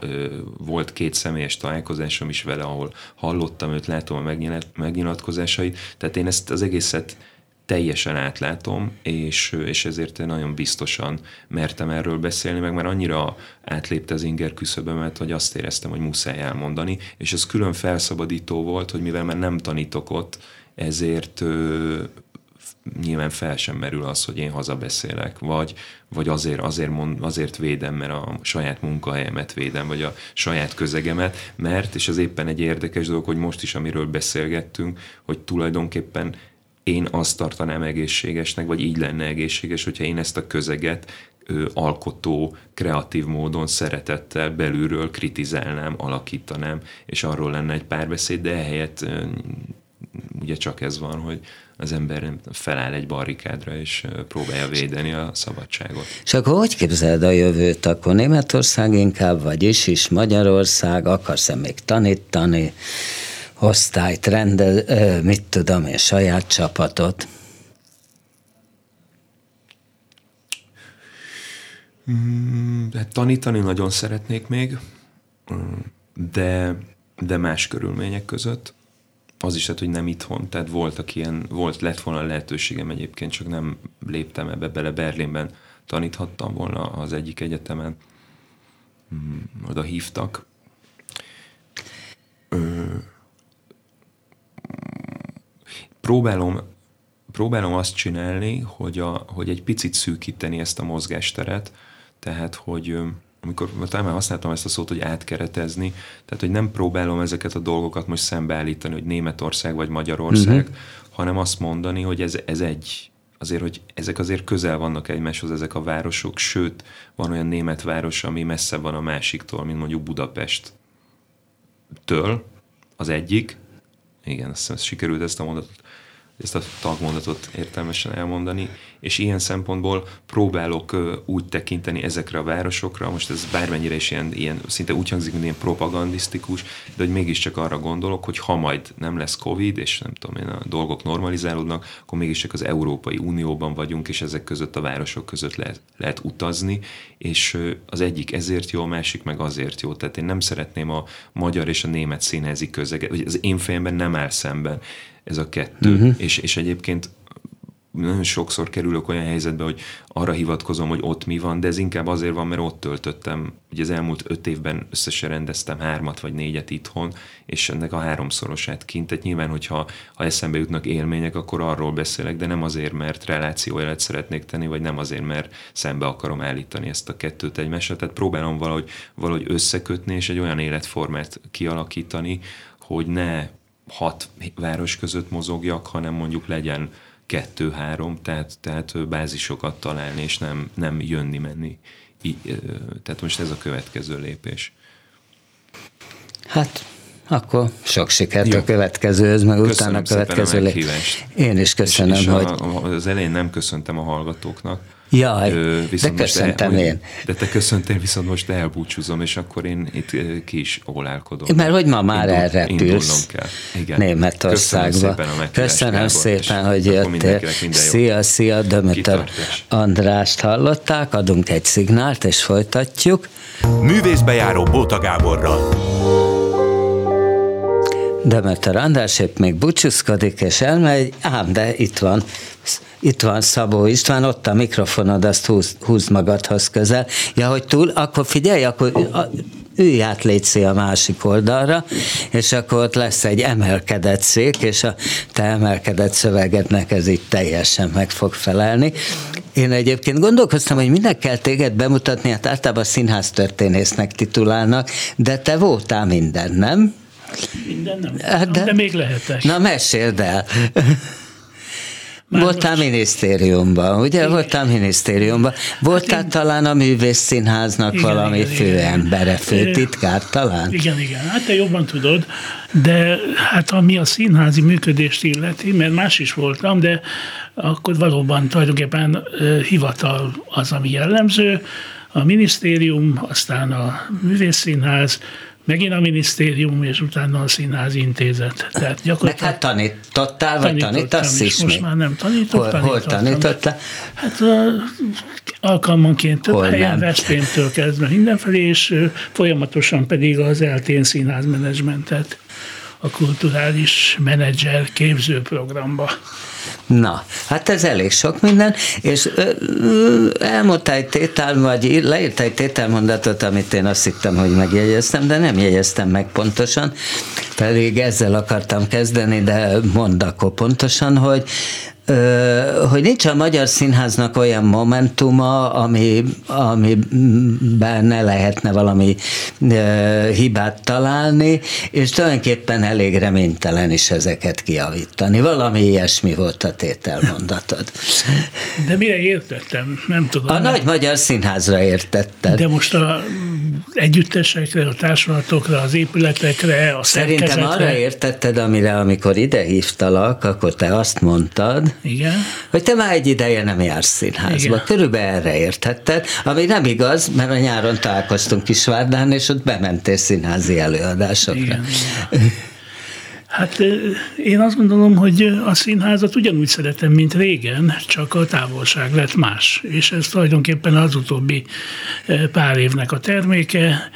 [SPEAKER 2] volt két személyes találkozásom is vele, ahol hallottam őt, látom a megnyilatkozásait, tehát én ezt az egészet teljesen átlátom, és, és ezért én nagyon biztosan mertem erről beszélni, meg már annyira átlépte az inger küszöbömet, hogy azt éreztem, hogy muszáj elmondani, és ez külön felszabadító volt, hogy mivel már nem tanítok ott, ezért nyilván fel sem merül az, hogy én hazabeszélek, vagy, vagy azért, azért, mond, azért védem, mert a saját munkahelyemet védem, vagy a saját közegemet, mert, és az éppen egy érdekes dolog, hogy most is, amiről beszélgettünk, hogy tulajdonképpen én azt tartanám egészségesnek, vagy így lenne egészséges, hogyha én ezt a közeget ö, alkotó, kreatív módon, szeretettel belülről kritizálnám, alakítanám, és arról lenne egy párbeszéd, de ehelyett ö, ugye csak ez van, hogy az ember feláll egy barrikádra, és próbálja védeni a szabadságot.
[SPEAKER 1] És akkor hogy képzeled a jövőt? Akkor Németország inkább, vagy is is Magyarország, akarsz-e még tanítani, osztályt rendel, mit tudom én, saját csapatot?
[SPEAKER 2] Mm, hát tanítani nagyon szeretnék még, mm, de, de más körülmények között az is lett, hogy nem itthon, tehát voltak ilyen, volt, lett volna lehetőségem egyébként, csak nem léptem ebbe bele. Berlinben taníthattam volna az egyik egyetemen, hmm, oda hívtak. Ö, próbálom, próbálom azt csinálni, hogy, a, hogy egy picit szűkíteni ezt a mozgásteret, tehát, hogy amikor talán használtam ezt a szót, hogy átkeretezni, tehát hogy nem próbálom ezeket a dolgokat most szembeállítani, hogy Németország vagy Magyarország, uh-huh. hanem azt mondani, hogy ez, ez egy, azért, hogy ezek azért közel vannak egymáshoz ezek a városok, sőt, van olyan német város, ami messze van a másiktól, mint mondjuk Budapest től, az egyik, igen, azt hiszem, sikerült ezt a mondatot ezt a tagmondatot értelmesen elmondani, és ilyen szempontból próbálok úgy tekinteni ezekre a városokra, most ez bármennyire is ilyen, ilyen szinte úgy hangzik, mint ilyen propagandisztikus, de hogy mégiscsak arra gondolok, hogy ha majd nem lesz Covid, és nem tudom én, a dolgok normalizálódnak, akkor mégiscsak az Európai Unióban vagyunk, és ezek között a városok között lehet, lehet utazni, és az egyik ezért jó, a másik meg azért jó. Tehát én nem szeretném a magyar és a német színházi közeget, hogy az én fejemben nem áll szemben ez a kettő. Uh-huh. És, és egyébként nagyon sokszor kerülök olyan helyzetbe, hogy arra hivatkozom, hogy ott mi van, de ez inkább azért van, mert ott töltöttem. Ugye az elmúlt öt évben összesen rendeztem hármat vagy négyet itthon, és ennek a háromszorosát kint. Tehát nyilván, hogyha ha eszembe jutnak élmények, akkor arról beszélek, de nem azért, mert élet szeretnék tenni, vagy nem azért, mert szembe akarom állítani ezt a kettőt egymásra. Tehát próbálom valahogy, valahogy összekötni, és egy olyan életformát kialakítani, hogy ne hat város között mozogjak, hanem mondjuk legyen kettő-három, tehát, tehát bázisokat találni, és nem, nem jönni-menni. Tehát most ez a következő lépés.
[SPEAKER 1] Hát Akkor sok sikert Jó. a következőhöz, meg köszönöm utána a következő
[SPEAKER 2] a
[SPEAKER 1] Én is köszönöm, és, és hogy...
[SPEAKER 2] A, az elején nem köszöntem a hallgatóknak,
[SPEAKER 1] Jaj, Ö, de köszöntem el, én.
[SPEAKER 2] De te köszöntél, viszont most elbúcsúzom, és akkor én itt ki is ólálkodom.
[SPEAKER 1] Mert hogy ma már Indul, elrepülsz kell. Igen. Németországba. Köszönöm szépen, Köszönöm szépen hogy jöttél. Szia, szia, Dömötör Andrást hallották, adunk egy szignált, és folytatjuk.
[SPEAKER 3] Művészbejáró Bóta Gáborral.
[SPEAKER 1] Demeter András épp még búcsúzkodik és elmegy, ám de itt van itt van Szabó István, ott a mikrofonod, azt húz, húz magadhoz közel. Ja, hogy túl, akkor figyelj, akkor ülj át létszi a másik oldalra, és akkor ott lesz egy emelkedett szék, és a te emelkedett szövegednek ez itt teljesen meg fog felelni. Én egyébként gondolkoztam, hogy minek kell téged bemutatni, hát általában színház történésznek titulálnak, de te voltál minden, nem?
[SPEAKER 4] Minden nem, de, de még lehetes.
[SPEAKER 1] Na meséld el. Már Voltál most... minisztériumban, ugye? Igen. Voltál minisztériumban. Voltál hát én... talán a művész színháznak igen, valami igen, főembere, főtitkár talán?
[SPEAKER 4] Igen, igen. Hát te jobban tudod, de hát ami a színházi működést illeti, mert más is voltam, de akkor valóban tulajdonképpen hivatal az, ami jellemző, a minisztérium, aztán a művészszínház, megint a minisztérium, és utána a színház intézet.
[SPEAKER 1] Tehát gyakorlatilag... Meg hát tanítottál, vagy tanítasz is,
[SPEAKER 4] Most még? már nem tanítok,
[SPEAKER 1] hol, hol tanítottál?
[SPEAKER 4] Hát alkalmanként több hol helyen, Veszprémtől kezdve mindenfelé, és folyamatosan pedig az eltén színházmenedzsmentet a kulturális menedzser képzőprogramba.
[SPEAKER 1] Na, hát ez elég sok minden, és elmondta egy tétel, vagy leírt egy tételmondatot, amit én azt hittem, hogy megjegyeztem, de nem jegyeztem meg pontosan, pedig ezzel akartam kezdeni, de mondd akkor pontosan, hogy hogy nincs a Magyar Színháznak olyan momentuma, ami, amiben ne lehetne valami hibát találni, és tulajdonképpen elég reménytelen is ezeket kiavítani. Valami ilyesmi volt a tételmondatod.
[SPEAKER 4] De mire értettem? Nem tudom.
[SPEAKER 1] A Nagy Magyar Színházra értetted.
[SPEAKER 4] De most a együttesekre, a társulatokra, az épületekre, a
[SPEAKER 1] Szerintem arra értetted, amire amikor ide hívtalak, akkor te azt mondtad,
[SPEAKER 4] Igen.
[SPEAKER 1] hogy te már egy ideje nem jársz színházba. Igen. Körülbelül erre értetted, ami nem igaz, mert a nyáron találkoztunk Kisvárdán, és ott bementél színházi előadásokra. Igen.
[SPEAKER 4] Hát én azt gondolom, hogy a színházat ugyanúgy szeretem, mint régen, csak a távolság lett más. És ez tulajdonképpen az utóbbi pár évnek a terméke.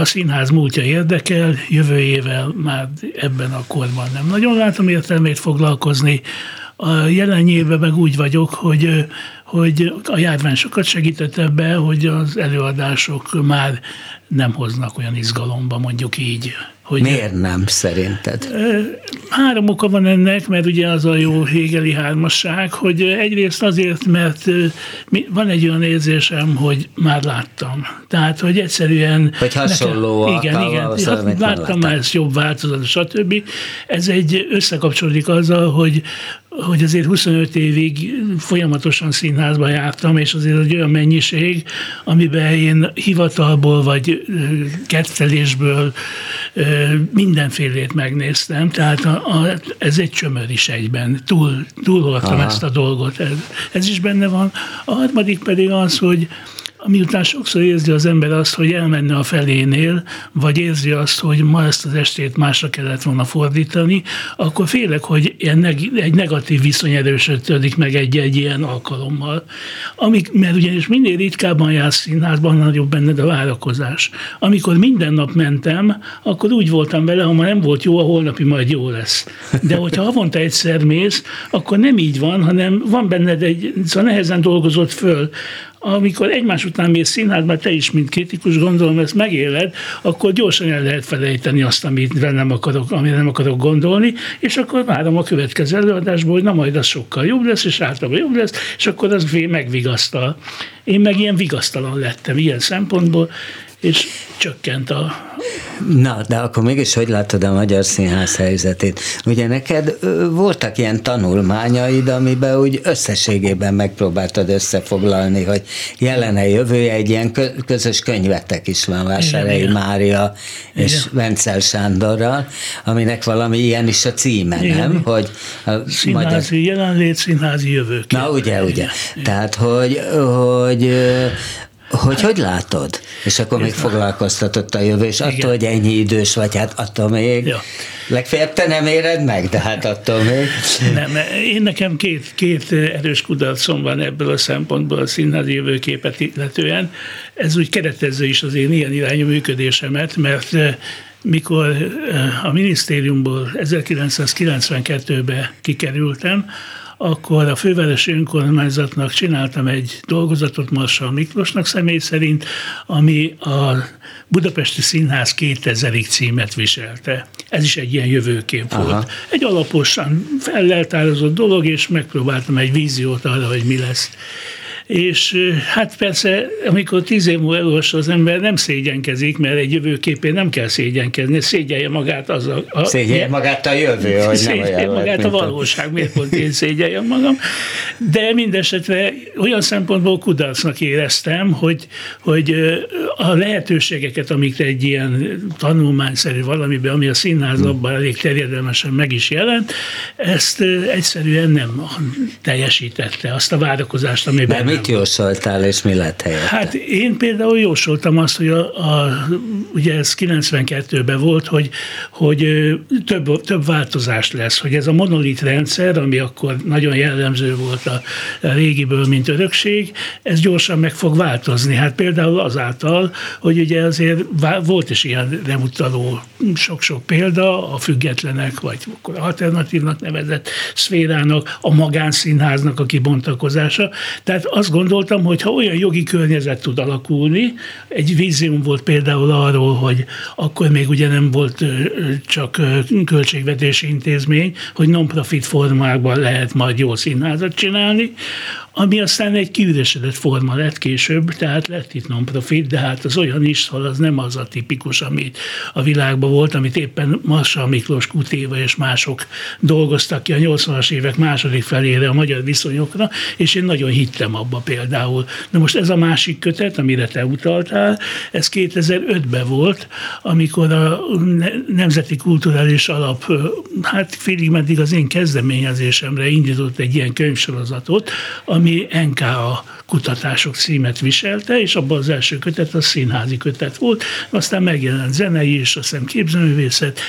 [SPEAKER 4] A színház múltja érdekel, jövő már ebben a korban nem nagyon látom értelmét foglalkozni. A jelen évben meg úgy vagyok, hogy, hogy a járvány sokat segített ebbe, hogy az előadások már nem hoznak olyan izgalomba, mondjuk így.
[SPEAKER 1] Hogy Miért nem szerinted?
[SPEAKER 4] Három oka van ennek, mert ugye az a jó hégeli hármasság, hogy egyrészt azért, mert van egy olyan érzésem, hogy már láttam. Tehát, hogy egyszerűen...
[SPEAKER 1] Hogy hasonló
[SPEAKER 4] nekem, Igen, igen. Hát, láttam már ezt jobb változat, stb. Ez egy összekapcsolódik azzal, hogy hogy azért 25 évig folyamatosan színházba jártam, és azért egy olyan mennyiség, amiben én hivatalból vagy kettelésből mindenfélét megnéztem, tehát a, a, ez egy csömör is egyben, túl, túloltam Aha. ezt a dolgot, ez, ez is benne van. A harmadik pedig az, hogy Miután sokszor érzi az ember azt, hogy elmenne a felénél, vagy érzi azt, hogy ma ezt az estét másra kellett volna fordítani, akkor félek, hogy egy negatív viszony erősödik meg egy-egy ilyen alkalommal. Amik, mert ugyanis minél ritkábban jársz színházban, nagyobb benned a várakozás. Amikor minden nap mentem, akkor úgy voltam vele, ha ma nem volt jó, a holnapi majd jó lesz. De hogyha havonta egyszer mész, akkor nem így van, hanem van benned egy, szóval nehezen dolgozott föl amikor egymás után mész színházba, te is, mint kritikus, gondolom ezt megéled, akkor gyorsan el lehet felejteni azt, amit nem akarok, amire nem akarok gondolni, és akkor várom a következő előadásból, hogy na majd az sokkal jobb lesz, és általában jobb lesz, és akkor az megvigasztal. Én meg ilyen vigasztalan lettem ilyen szempontból, és csökkent a...
[SPEAKER 1] Na, de akkor mégis hogy látod a magyar színház helyzetét? Ugye neked voltak ilyen tanulmányaid, amiben úgy összességében megpróbáltad összefoglalni, hogy jelene jövője egy ilyen közös könyvetek is van Vásárhelyi Mária és Igen. Vencel Sándorral, aminek valami ilyen is a címe, Igen. nem?
[SPEAKER 4] Hogy a színházi magyar... jelenlét, színházi jövőkép.
[SPEAKER 1] Na ugye, ugye. Igen. Tehát, hogy, hogy hogy hogy látod? És akkor még foglalkoztatott a jövő, és attól, hogy ennyi idős vagy, hát attól még ja. legfeljebb te nem éred meg, de hát attól még.
[SPEAKER 4] Nem, én nekem két, két erős kudarcom van ebből a szempontból a színházi jövőképet illetően. Ez úgy keretezze is az én ilyen irányú működésemet, mert eh, mikor eh, a minisztériumból 1992-ben kikerültem, akkor a fővárosi önkormányzatnak csináltam egy dolgozatot Marsal Miklósnak személy szerint, ami a Budapesti Színház 2000-ig címet viselte. Ez is egy ilyen jövőkép Aha. volt. Egy alaposan felleltározott dolog, és megpróbáltam egy víziót arra, hogy mi lesz és hát persze, amikor tíz év múlva elolvassa az ember, nem szégyenkezik, mert egy jövőképén nem kell szégyenkezni, szégyelje magát az a...
[SPEAKER 1] a szégyelje magát a jövő, hogy szégyelje
[SPEAKER 4] nem olyan magát a valóság, miért pont én szégyeljem magam. De mindesetre olyan szempontból kudarcnak éreztem, hogy, hogy a lehetőségeket, amiket egy ilyen tanulmányszerű valamiben, ami a színházabban elég terjedelmesen meg is jelent, ezt egyszerűen nem teljesítette azt a várakozást, amiben
[SPEAKER 1] mit jósoltál, és mi lett helyette?
[SPEAKER 4] Hát én például jósoltam azt, hogy a, a, ugye ez 92-ben volt, hogy, hogy több, több változás lesz, hogy ez a monolit rendszer, ami akkor nagyon jellemző volt a, a régiből, mint örökség, ez gyorsan meg fog változni. Hát például azáltal, hogy ugye azért volt is ilyen remutaló sok-sok példa, a függetlenek, vagy akkor alternatívnak nevezett szférának, a magánszínháznak a kibontakozása. Tehát azt gondoltam, hogy ha olyan jogi környezet tud alakulni, egy vízium volt például arról, hogy akkor még ugye nem volt csak költségvetési intézmény, hogy non-profit formákban lehet majd jó színházat csinálni, ami aztán egy kiüresedett forma lett később, tehát lett itt non-profit, de hát az olyan is, hogy az nem az a tipikus, amit a világban volt, amit éppen Marsa Miklós Kutéva és mások dolgoztak ki a 80-as évek második felére a magyar viszonyokra, és én nagyon hittem abba például. Na most ez a másik kötet, amire te utaltál, ez 2005-ben volt, amikor a Nemzeti Kulturális Alap, hát félig meddig az én kezdeményezésemre indított egy ilyen könyvsorozatot, ami NKA kutatások címet viselte, és abban az első kötet a színházi kötet volt, aztán megjelent zenei és azt hiszem képzőművészet,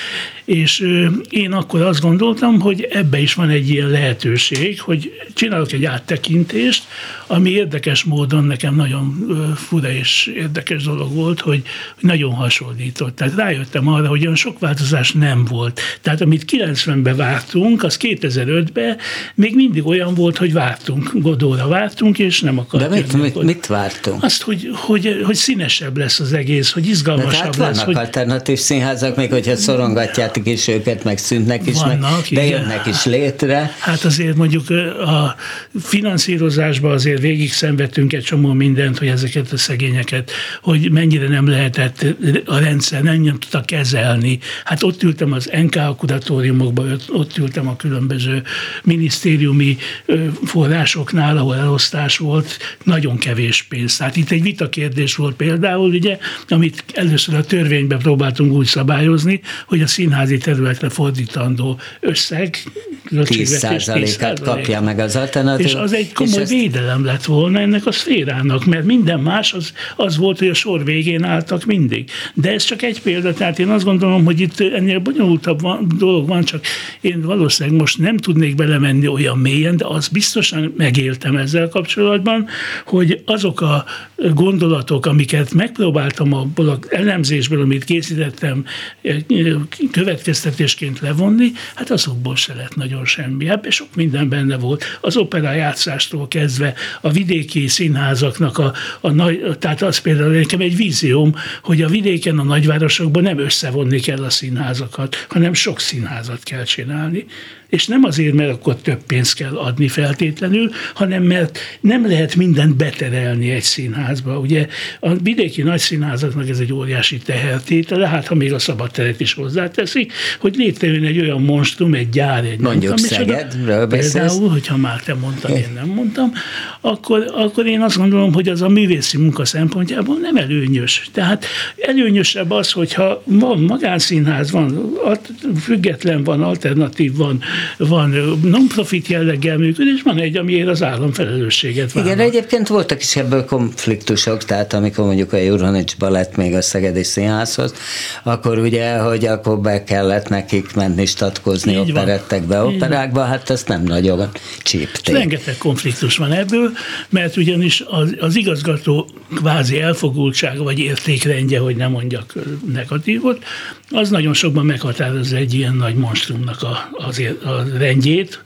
[SPEAKER 4] és én akkor azt gondoltam, hogy ebbe is van egy ilyen lehetőség, hogy csinálok egy áttekintést, ami érdekes módon nekem nagyon fura és érdekes dolog volt, hogy nagyon hasonlított. Tehát rájöttem arra, hogy olyan sok változás nem volt. Tehát amit 90-ben vártunk, az 2005-ben még mindig olyan volt, hogy vártunk, Godóra vártunk, és nem akart.
[SPEAKER 1] De mit, mit, mit vártunk?
[SPEAKER 4] Azt, hogy, hogy, hogy színesebb lesz az egész, hogy izgalmasabb De hát
[SPEAKER 1] lesz.
[SPEAKER 4] vannak hogy...
[SPEAKER 1] alternatív színházak, még hogyha szorongatjátok is őket, meg szűnnek is, vannak, meg, de igen. jönnek is létre.
[SPEAKER 4] Hát azért mondjuk a finanszírozásban azért végig szenvedtünk egy csomó mindent, hogy ezeket a szegényeket, hogy mennyire nem lehetett a rendszer, nem, nem tudta kezelni. Hát ott ültem az NK kuratóriumokban, ott ültem a különböző minisztériumi forrásoknál, ahol elosztás volt, nagyon kevés pénz. Tehát itt egy vita kérdés volt például, ugye, amit először a törvényben próbáltunk úgy szabályozni, hogy a színházi területre fordítandó összeg
[SPEAKER 1] 10%-át kapja meg az alternatív.
[SPEAKER 4] És az egy komoly ezt... védelem lett volna ennek a szférának, mert minden más az, az volt, hogy a sor végén álltak mindig. De ez csak egy példa, tehát én azt gondolom, hogy itt ennél bonyolultabb van, dolog van, csak én valószínűleg most nem tudnék belemenni olyan mélyen, de azt biztosan megéltem ezzel kapcsolatban, hogy azok a gondolatok, amiket megpróbáltam abból az elemzésből, amit készítettem, következtetésként levonni, hát azokból se lett nagyon semmi. Ebben sok minden benne volt. Az opera játszástól kezdve a vidéki színházaknak a, a nagy, tehát az például nekem egy vízióm, hogy a vidéken, a nagyvárosokban nem összevonni kell a színházakat, hanem sok színházat kell csinálni és nem azért, mert akkor több pénzt kell adni feltétlenül, hanem mert nem lehet mindent beterelni egy színházba. Ugye a vidéki nagy színházaknak ez egy óriási tehertétele, hát ha még a szabad teret is hozzáteszik, hogy létrejön egy olyan monstrum, egy gyár, egy
[SPEAKER 1] Mondjuk Szegedről
[SPEAKER 4] Például, hogyha már te mondtad, én nem mondtam, akkor, akkor én azt gondolom, hogy az a művészi munka szempontjából nem előnyös. Tehát előnyösebb az, hogyha van magánszínház, van független, van alternatív, van, van non-profit jelleggel működés, van egy, amiért az állam felelősséget
[SPEAKER 1] vállal. Igen, egyébként voltak is ebből konfliktusok, tehát amikor mondjuk a Juranicsba lett még a Szegedi Színházhoz, akkor ugye, hogy akkor be kellett nekik menni statkozni operettekbe, operákba, hát ezt nem nagyon csípték.
[SPEAKER 4] Rengeteg konfliktus van ebből, mert ugyanis az, az igazgató kvázi elfogultsága, vagy értékrendje, hogy nem mondjak negatívot, az nagyon sokban meghatározza egy ilyen nagy monstrumnak a, az, a rendjét,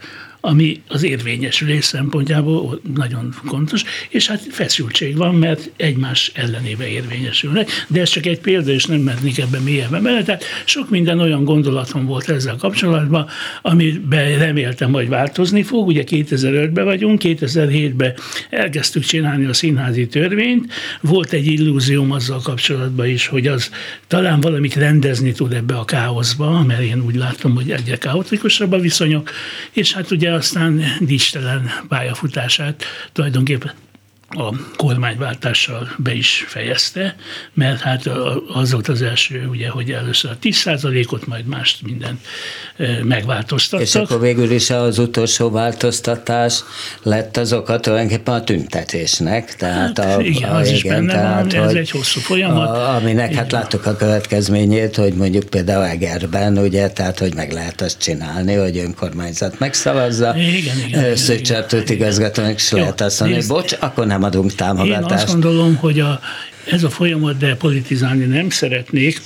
[SPEAKER 4] ami az érvényesülés szempontjából nagyon fontos, és hát feszültség van, mert egymás ellenébe érvényesülnek, de ez csak egy példa, és nem mennék ebben mélyebben bele, tehát sok minden olyan gondolatom volt ezzel kapcsolatban, amiben reméltem, hogy változni fog, ugye 2005-ben vagyunk, 2007-ben elkezdtük csinálni a színházi törvényt, volt egy illúzióm azzal kapcsolatban is, hogy az talán valamit rendezni tud ebbe a káoszba, mert én úgy látom, hogy egyre kaotikusabb a viszonyok, és hát ugye aztán dicstelen pályafutását tulajdonképpen a kormányváltással be is fejezte, mert hát az volt az első, ugye, hogy először a 10%-ot, majd mást mindent megváltoztattak.
[SPEAKER 1] És akkor végül is az utolsó változtatás lett az oka tulajdonképpen a tüntetésnek. Tehát hát,
[SPEAKER 4] a, igen, a, az igen, is benne tehát, van, ez egy hosszú folyamat.
[SPEAKER 1] A, aminek igen. hát láttuk a következményét, hogy mondjuk például Egerben, ugye, tehát hogy meg lehet azt csinálni, hogy önkormányzat megszavazza,
[SPEAKER 4] igen, igen,
[SPEAKER 1] szőcsörtőt igazgatónak, és lehet azt mondani, bocs, akkor nem adunk támogatást.
[SPEAKER 4] Én azt gondolom, hogy a, ez a folyamat, de politizálni nem szeretnék,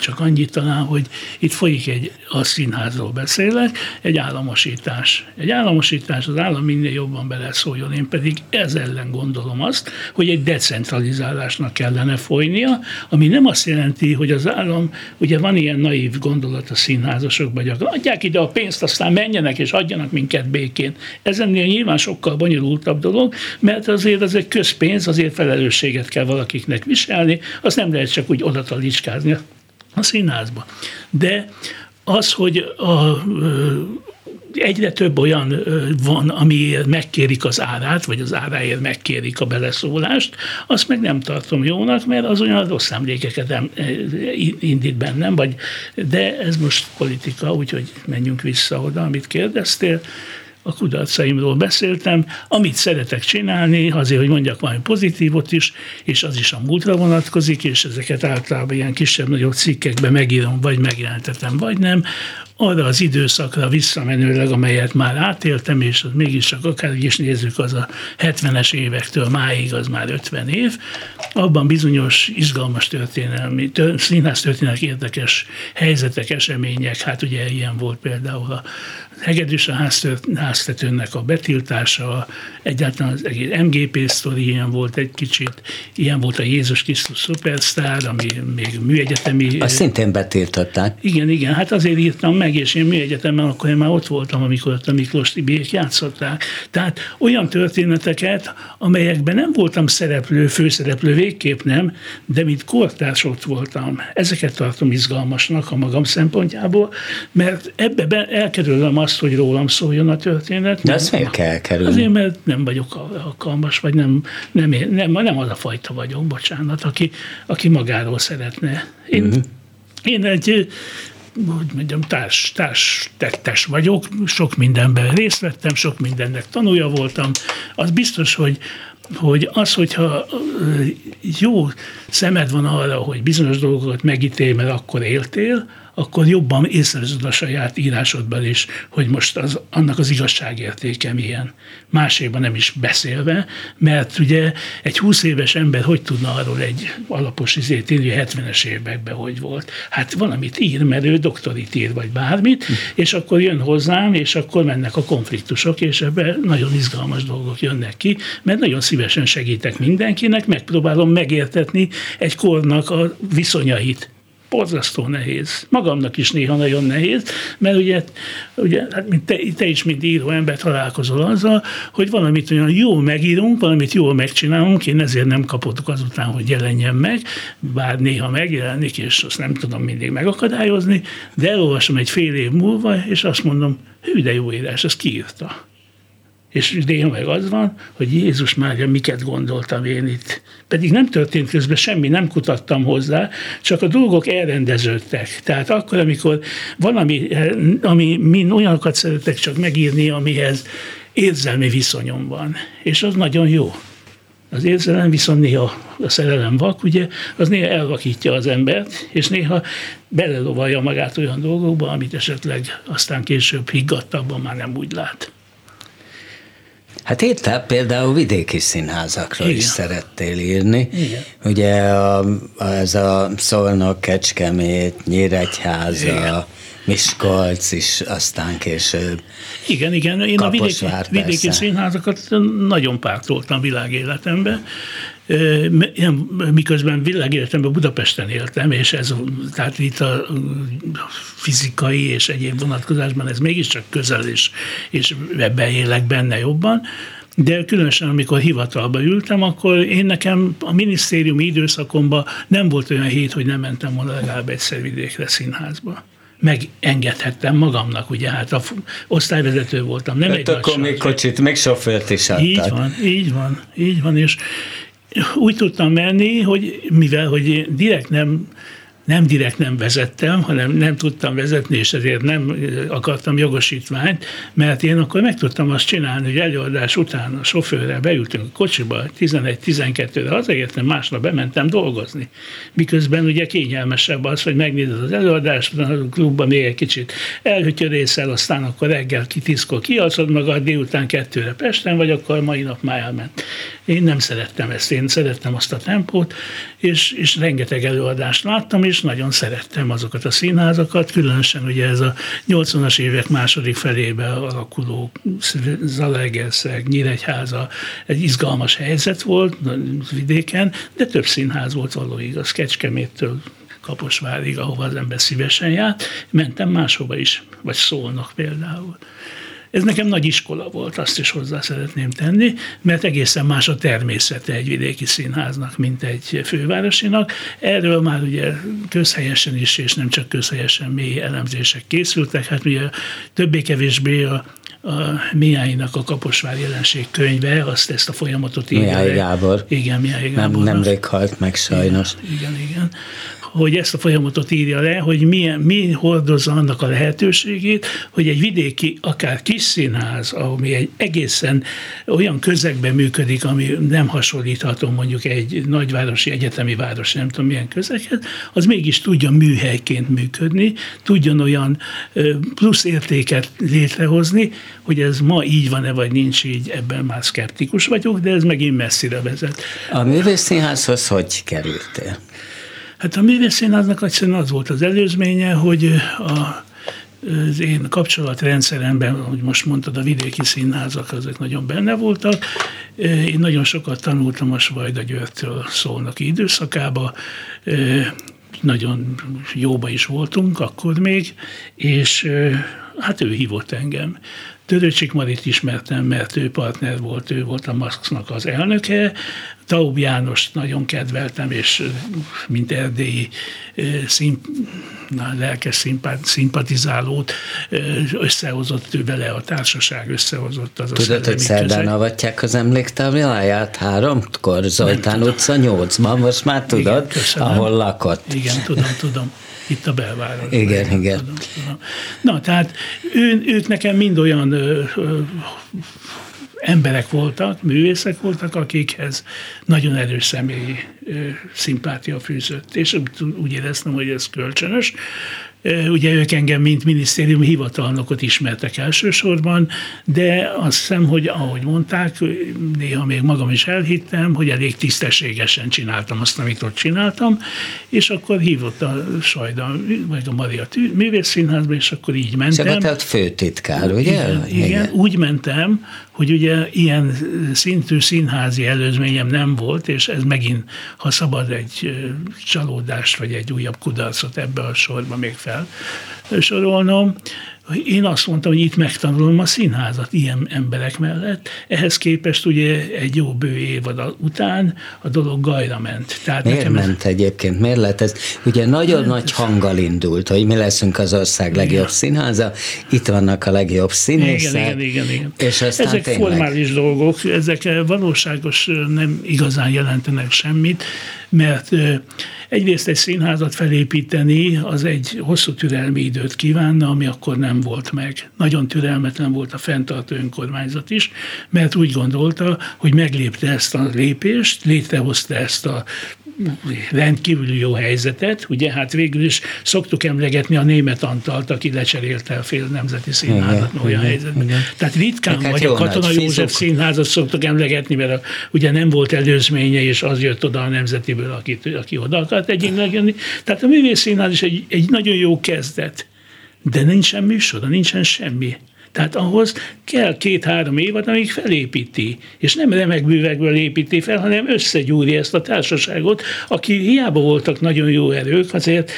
[SPEAKER 4] csak annyit talán, hogy itt folyik egy, a színházról beszélek, egy államosítás. Egy államosítás, az állam minél jobban beleszóljon, én pedig ez ellen gondolom azt, hogy egy decentralizálásnak kellene folynia, ami nem azt jelenti, hogy az állam, ugye van ilyen naív gondolat a színházasokban, hogy adják ide a pénzt, aztán menjenek és adjanak minket békén. Ez ennél nyilván sokkal bonyolultabb dolog, mert azért az egy közpénz, azért felelősséget kell valaki valakiknek viselni, azt nem lehet csak úgy odatalicskázni a színházba. De az, hogy a, egyre több olyan van, amiért megkérik az árát, vagy az áráért megkérik a beleszólást, azt meg nem tartom jónak, mert az olyan rossz emlékeket indít bennem, vagy, de ez most politika, úgyhogy menjünk vissza oda, amit kérdeztél a kudarcaimról beszéltem, amit szeretek csinálni, azért, hogy mondjak valami pozitívot is, és az is a múltra vonatkozik, és ezeket általában ilyen kisebb-nagyobb cikkekben megírom, vagy megjelentetem, vagy nem, arra az időszakra visszamenőleg, amelyet már átéltem, és az mégiscsak akár is nézzük, az a 70-es évektől máig, az már 50 év, abban bizonyos izgalmas történelmi, színház történelmi érdekes helyzetek, események, hát ugye ilyen volt például a hegedűs a háztetőnek a betiltása, egyáltalán az egész MGP sztori ilyen volt egy kicsit, ilyen volt a Jézus Krisztus szupersztár, ami még műegyetemi...
[SPEAKER 1] Azt szintén betiltották.
[SPEAKER 4] Igen, igen, hát azért írtam meg, és én műegyetemben akkor én már ott voltam, amikor ott a Miklós Tibiék játszották. Tehát olyan történeteket, amelyekben nem voltam szereplő, főszereplő, végképp nem, de mint kortárs ott voltam. Ezeket tartom izgalmasnak a magam szempontjából, mert ebbe elkerülöm azt, hogy rólam szóljon a történet.
[SPEAKER 1] De ezt miért kell kerülni?
[SPEAKER 4] Azért, mert nem vagyok alkalmas, vagy nem, nem, nem, nem az a fajta vagyok, bocsánat, aki, aki magáról szeretne. Én, uh-huh. én egy hogy mondjam, társ, társ tettes vagyok, sok mindenben részt vettem, sok mindennek tanulja voltam. Az biztos, hogy hogy az, hogyha jó szemed van arra, hogy bizonyos dolgokat megítélj, mert akkor éltél, akkor jobban észreveszed a saját írásodban is, hogy most az, annak az igazságértéke milyen. Máséban nem is beszélve, mert ugye egy 20 éves ember hogy tudna arról egy alapos izét írni, 70-es években hogy volt. Hát valamit ír, mert ő doktorit ír, vagy bármit, és akkor jön hozzám, és akkor mennek a konfliktusok, és ebben nagyon izgalmas dolgok jönnek ki, mert nagyon szívesen segítek mindenkinek, megpróbálom megértetni egy kornak a viszonyait borzasztó nehéz. Magamnak is néha nagyon nehéz, mert ugye, ugye hát mint te, te is, mint író ember találkozol azzal, hogy valamit olyan jól megírunk, valamit jól megcsinálunk, én ezért nem kapottuk azután, hogy jelenjen meg, bár néha megjelenik, és azt nem tudom mindig megakadályozni, de elolvasom egy fél év múlva, és azt mondom, hű, de jó írás, ezt kiírta. És néha meg az van, hogy Jézus már miket gondoltam én itt. Pedig nem történt közben semmi, nem kutattam hozzá, csak a dolgok elrendeződtek. Tehát akkor, amikor valami, ami min olyanokat szeretek csak megírni, amihez érzelmi viszonyom van. És az nagyon jó. Az érzelem viszont néha a szerelem vak, ugye, az néha elvakítja az embert, és néha belelovalja magát olyan dolgokba, amit esetleg aztán később higgadtabban már nem úgy lát.
[SPEAKER 1] Hát írtál például vidéki színházakról Igen. is szerettél írni. Igen. Ugye a, ez a Szolnok, Kecskemét, Nyíregyháza, Igen. Miskolc is aztán később.
[SPEAKER 4] Igen, igen. Én a vidéki, vidéki színházakat nagyon pártoltam világéletemben miközben világéletemben Budapesten éltem, és ez, tehát itt a fizikai és egyéb vonatkozásban ez mégiscsak közel, és, és ebben élek benne jobban, de különösen, amikor hivatalba ültem, akkor én nekem a minisztériumi időszakomban nem volt olyan hét, hogy nem mentem volna legalább egyszer vidékre színházba megengedhettem magamnak, ugye hát a osztályvezető voltam. Nem hát egy
[SPEAKER 1] akkor még kocsit, még sofőrt is adtad.
[SPEAKER 4] Így van, így van, így van, és úgy tudtam menni, hogy mivel hogy direkt nem nem direkt nem vezettem, hanem nem tudtam vezetni, és ezért nem akartam jogosítványt, mert én akkor meg tudtam azt csinálni, hogy előadás után a sofőrrel beültünk a kocsiba, 11-12-re hazaértem, másnap bementem dolgozni. Miközben ugye kényelmesebb az, hogy megnézed az előadást, a klubban még egy kicsit elhütyörészel, aztán akkor reggel kitiszkol, kialszod magad, délután kettőre Pesten vagy, akkor mai nap már elment. Én nem szerettem ezt, én szerettem azt a tempót, és, és rengeteg előadást láttam, és nagyon szerettem azokat a színházakat, különösen ugye ez a 80-as évek második felébe alakuló Zalaegerszeg, Nyíregyháza, egy izgalmas helyzet volt vidéken, de több színház volt való igaz, Kecskeméttől Kaposvárig, ahova az ember szívesen járt, mentem máshova is, vagy szólnak például. Ez nekem nagy iskola volt, azt is hozzá szeretném tenni, mert egészen más a természete egy vidéki színháznak, mint egy fővárosinak. Erről már ugye közhelyesen is, és nem csak közhelyesen mély elemzések készültek, hát ugye többé-kevésbé a a Miáinak a Kaposvár jelenség könyve, azt ezt a folyamatot írja.
[SPEAKER 1] Miály Gábor.
[SPEAKER 4] Igen, Miály Gábor.
[SPEAKER 1] Nem, nemrég halt meg sajnos.
[SPEAKER 4] Igen, igen, igen hogy ezt a folyamatot írja le, hogy milyen, mi hordozza annak a lehetőségét, hogy egy vidéki, akár kis színház, ami egy egészen olyan közegben működik, ami nem hasonlítható mondjuk egy nagyvárosi egyetemi város, nem tudom milyen közeghez, az mégis tudja műhelyként működni, tudjon olyan plusz értéket létrehozni, hogy ez ma így van-e, vagy nincs így, ebben már szkeptikus vagyok, de ez megint messzire vezet.
[SPEAKER 1] A művészszínházhoz hogy kerültél?
[SPEAKER 4] Hát a művészszínháznak egyszerűen az volt az előzménye, hogy a az én kapcsolatrendszeremben, hogy most mondtad, a vidéki színházak, azok nagyon benne voltak. Én nagyon sokat tanultam a Svajda Györgytől szólnak időszakába, nagyon jóba is voltunk akkor még, és hát ő hívott engem. Törőcsik Marit ismertem, mert ő partner volt, ő volt a Maxnak az elnöke, Taub János nagyon kedveltem, és mint erdélyi szimp, na, lelkes szimpatizálót összehozott ő vele, a társaság összehozott az
[SPEAKER 1] Tudod, hogy szerdán avatják az emléktábláját? Háromkor, Zoltán utca nyolcban, most már tudod, Igen, ahol lakott.
[SPEAKER 4] Igen, tudom, tudom itt a belvárosban.
[SPEAKER 1] Igen, igen. Tudom, tudom.
[SPEAKER 4] Na, tehát ő, ők nekem mind olyan ö, ö, emberek voltak, művészek voltak, akikhez nagyon erős személyi ö, szimpátia fűzött, és úgy éreztem, hogy ez kölcsönös. Ugye ők engem, mint minisztérium hivatalnokot ismertek elsősorban, de azt hiszem, hogy ahogy mondták, néha még magam is elhittem, hogy elég tisztességesen csináltam azt, amit ott csináltam, és akkor hívott a Sajda, vagy a Maria Művészszínházba, és akkor így mentem.
[SPEAKER 1] Tehát főtitkár, ugye?
[SPEAKER 4] Igen, igen, igen, úgy mentem, hogy ugye ilyen szintű színházi előzményem nem volt, és ez megint, ha szabad egy csalódást, vagy egy újabb kudarcot ebbe a sorba még fel sorolnom, én azt mondtam, hogy itt megtanulom a színházat ilyen emberek mellett. Ehhez képest ugye egy jó bő évad után a dolog gajra ment.
[SPEAKER 1] Tehát Miért nekem ment ez... egyébként? Miért lett ez? Ugye nagyon hát, nagy hanggal indult, hogy mi leszünk az ország igen. legjobb színháza, itt vannak a legjobb színészek.
[SPEAKER 4] Igen, igen, igen. igen.
[SPEAKER 1] És aztán
[SPEAKER 4] ezek
[SPEAKER 1] tényleg...
[SPEAKER 4] formális dolgok, ezek valóságos nem igazán jelentenek semmit, mert egyrészt egy színházat felépíteni az egy hosszú türelmi időt kívánna, ami akkor nem volt meg. Nagyon türelmetlen volt a fenntartó önkormányzat is, mert úgy gondolta, hogy meglépte ezt a lépést, létrehozta ezt a rendkívül jó helyzetet, ugye hát végül is szoktuk emlegetni a német Antalt, aki lecserélte a fél nemzeti színházat igen, olyan igen, helyzetben. Igen. Tehát ritkán hát vagy a Katona József színházat szoktuk emlegetni, mert a, ugye nem volt előzménye, és az jött oda a nemzetiből, akit, aki oda akart egyénileg jönni. Tehát a művész színház is egy, egy nagyon jó kezdet, de nincsen műsora, nincsen semmi. Tehát ahhoz kell két-három évad, amíg felépíti. És nem remek bűvekből építi fel, hanem összegyúri ezt a társaságot, aki hiába voltak nagyon jó erők, azért...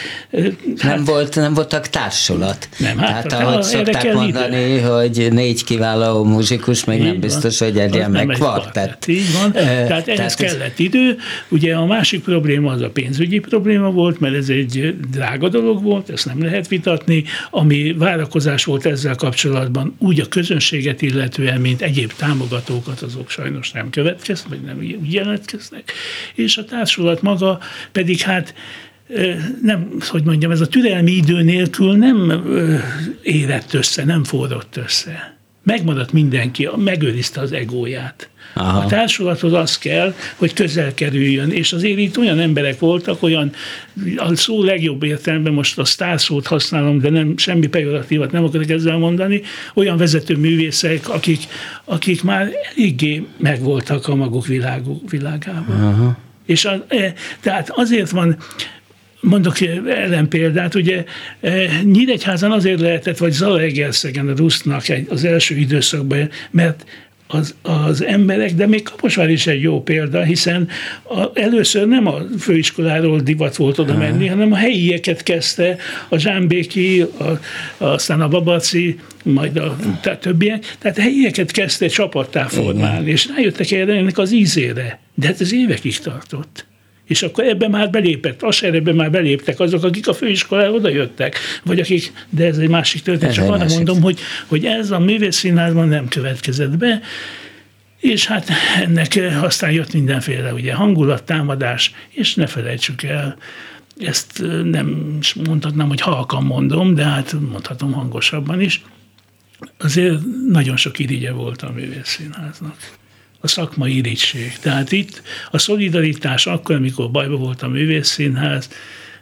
[SPEAKER 1] Hát, nem, volt, nem voltak társulat.
[SPEAKER 4] Nem,
[SPEAKER 1] hát, Tehát ahogy szokták mondani, idő. hogy négy kiváló muzsikus, még így nem biztos, van. hogy egy ilyen meg kvartett.
[SPEAKER 4] Így van, tehát ehhez tehát kellett idő. Ugye a másik probléma az a pénzügyi probléma volt, mert ez egy drága dolog volt, ezt nem lehet vitatni. Ami várakozás volt ezzel kapcsolatban, úgy a közönséget illetően, mint egyéb támogatókat, azok sajnos nem következnek, vagy nem úgy jelentkeznek, és a társulat maga pedig hát nem, hogy mondjam, ez a türelmi idő nélkül nem érett össze, nem forrott össze. Megmaradt mindenki, megőrizte az egóját. Aha. A társulathoz az kell, hogy közel kerüljön, és azért itt olyan emberek voltak, olyan, a szó legjobb értelemben most a sztárszót használom, de nem semmi pejoratívat nem akarok ezzel mondani, olyan vezető művészek, akik, akik már eléggé megvoltak a maguk világuk, világában. Aha. És a, e, tehát azért van Mondok ellenpéldát, ugye Nyíregyházan azért lehetett, vagy Zalaegerszegen a Rusznak az első időszakban, mert az, az emberek, de még Kaposvár is egy jó példa, hiszen a, először nem a főiskoláról divat volt oda menni, hanem a helyieket kezdte, a Zsámbéki, a, aztán a Babaci, majd a tehát többiek, tehát helyieket kezdte csapattá formálni, és rájöttek erre ennek az ízére. De hát ez évekig tartott. És akkor ebben már belépett, a ebben már beléptek azok, akik a főiskolára oda jöttek, vagy akik, de ez egy másik történet, csak arra mondom, hogy, hogy ez a művészszínházban nem következett be, és hát ennek aztán jött mindenféle ugye hangulattámadás, és ne felejtsük el, ezt nem mondhatnám, hogy halkan mondom, de hát mondhatom hangosabban is, azért nagyon sok irigye volt a művészszínháznak a szakmai irigység. Tehát itt a szolidaritás akkor, amikor bajba volt a művészszínház,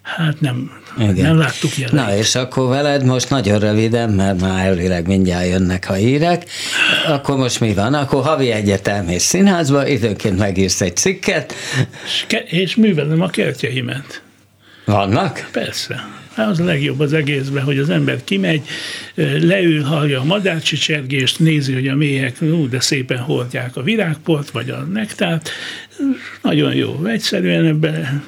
[SPEAKER 4] Hát nem, Igen. nem láttuk jelenleg.
[SPEAKER 1] Na és akkor veled most nagyon röviden, mert már elvileg mindjárt jönnek a hírek, akkor most mi van? Akkor havi egyetem és színházba, időnként megírsz egy cikket.
[SPEAKER 4] És, ke- és művelem a kertjeimet.
[SPEAKER 1] Vannak?
[SPEAKER 4] Persze. Hát az a legjobb az egészben, hogy az ember kimegy, leül, hallja a madárcsicsergést, nézi, hogy a méhek ú, de szépen hordják a virágport, vagy a nektárt. Nagyon jó. Egyszerűen ebben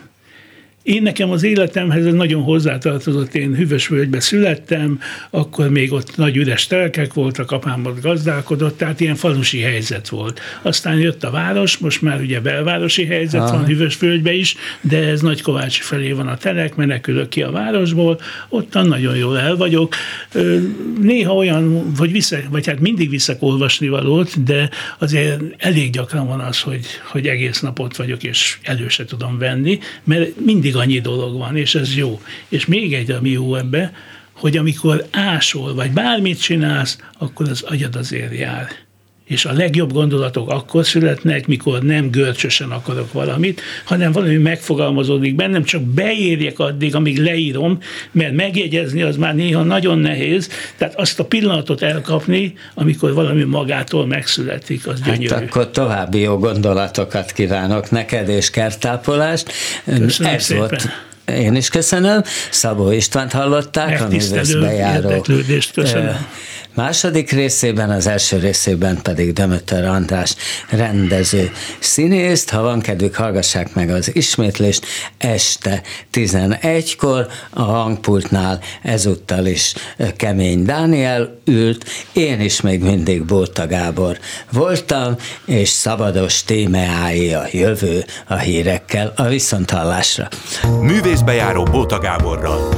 [SPEAKER 4] én nekem az életemhez ez nagyon hozzátartozott, én Hüvösvölgybe születtem, akkor még ott nagy üres telkek voltak, apám ott gazdálkodott, tehát ilyen falusi helyzet volt. Aztán jött a város, most már ugye belvárosi helyzet Aha. van Hüvösvölgybe is, de ez Nagykovácsi felé van a telek, menekülök ki a városból, ottan nagyon jól el vagyok. Néha olyan, vagy, vissza, vagy hát mindig visszak olvasni valót, de azért elég gyakran van az, hogy, hogy egész napot vagyok, és elő se tudom venni, mert mindig annyi dolog van, és ez jó. És még egy, ami jó ebbe, hogy amikor ásol, vagy bármit csinálsz, akkor az agyad azért jár. És a legjobb gondolatok akkor születnek, mikor nem görcsösen akarok valamit, hanem valami megfogalmazódik bennem, csak beérjek addig, amíg leírom, mert megjegyezni az már néha nagyon nehéz, tehát azt a pillanatot elkapni, amikor valami magától megszületik, az gyönyörű.
[SPEAKER 1] Hát akkor további jó gondolatokat kívánok neked és kertápolást.
[SPEAKER 4] Köszönöm Ez szépen. volt
[SPEAKER 1] én is köszönöm. Szabó Istvánt hallották, a művészbejáró. Második részében, az első részében pedig Demeter András rendező színészt. Ha van kedvük, hallgassák meg az ismétlést este 11-kor. A hangpultnál ezúttal is Kemény Dániel ült, én is még mindig Bóta Gábor voltam, és szabados témeái a jövő a hírekkel a viszonthallásra.
[SPEAKER 3] Művészbejáró Bóta Gáborral.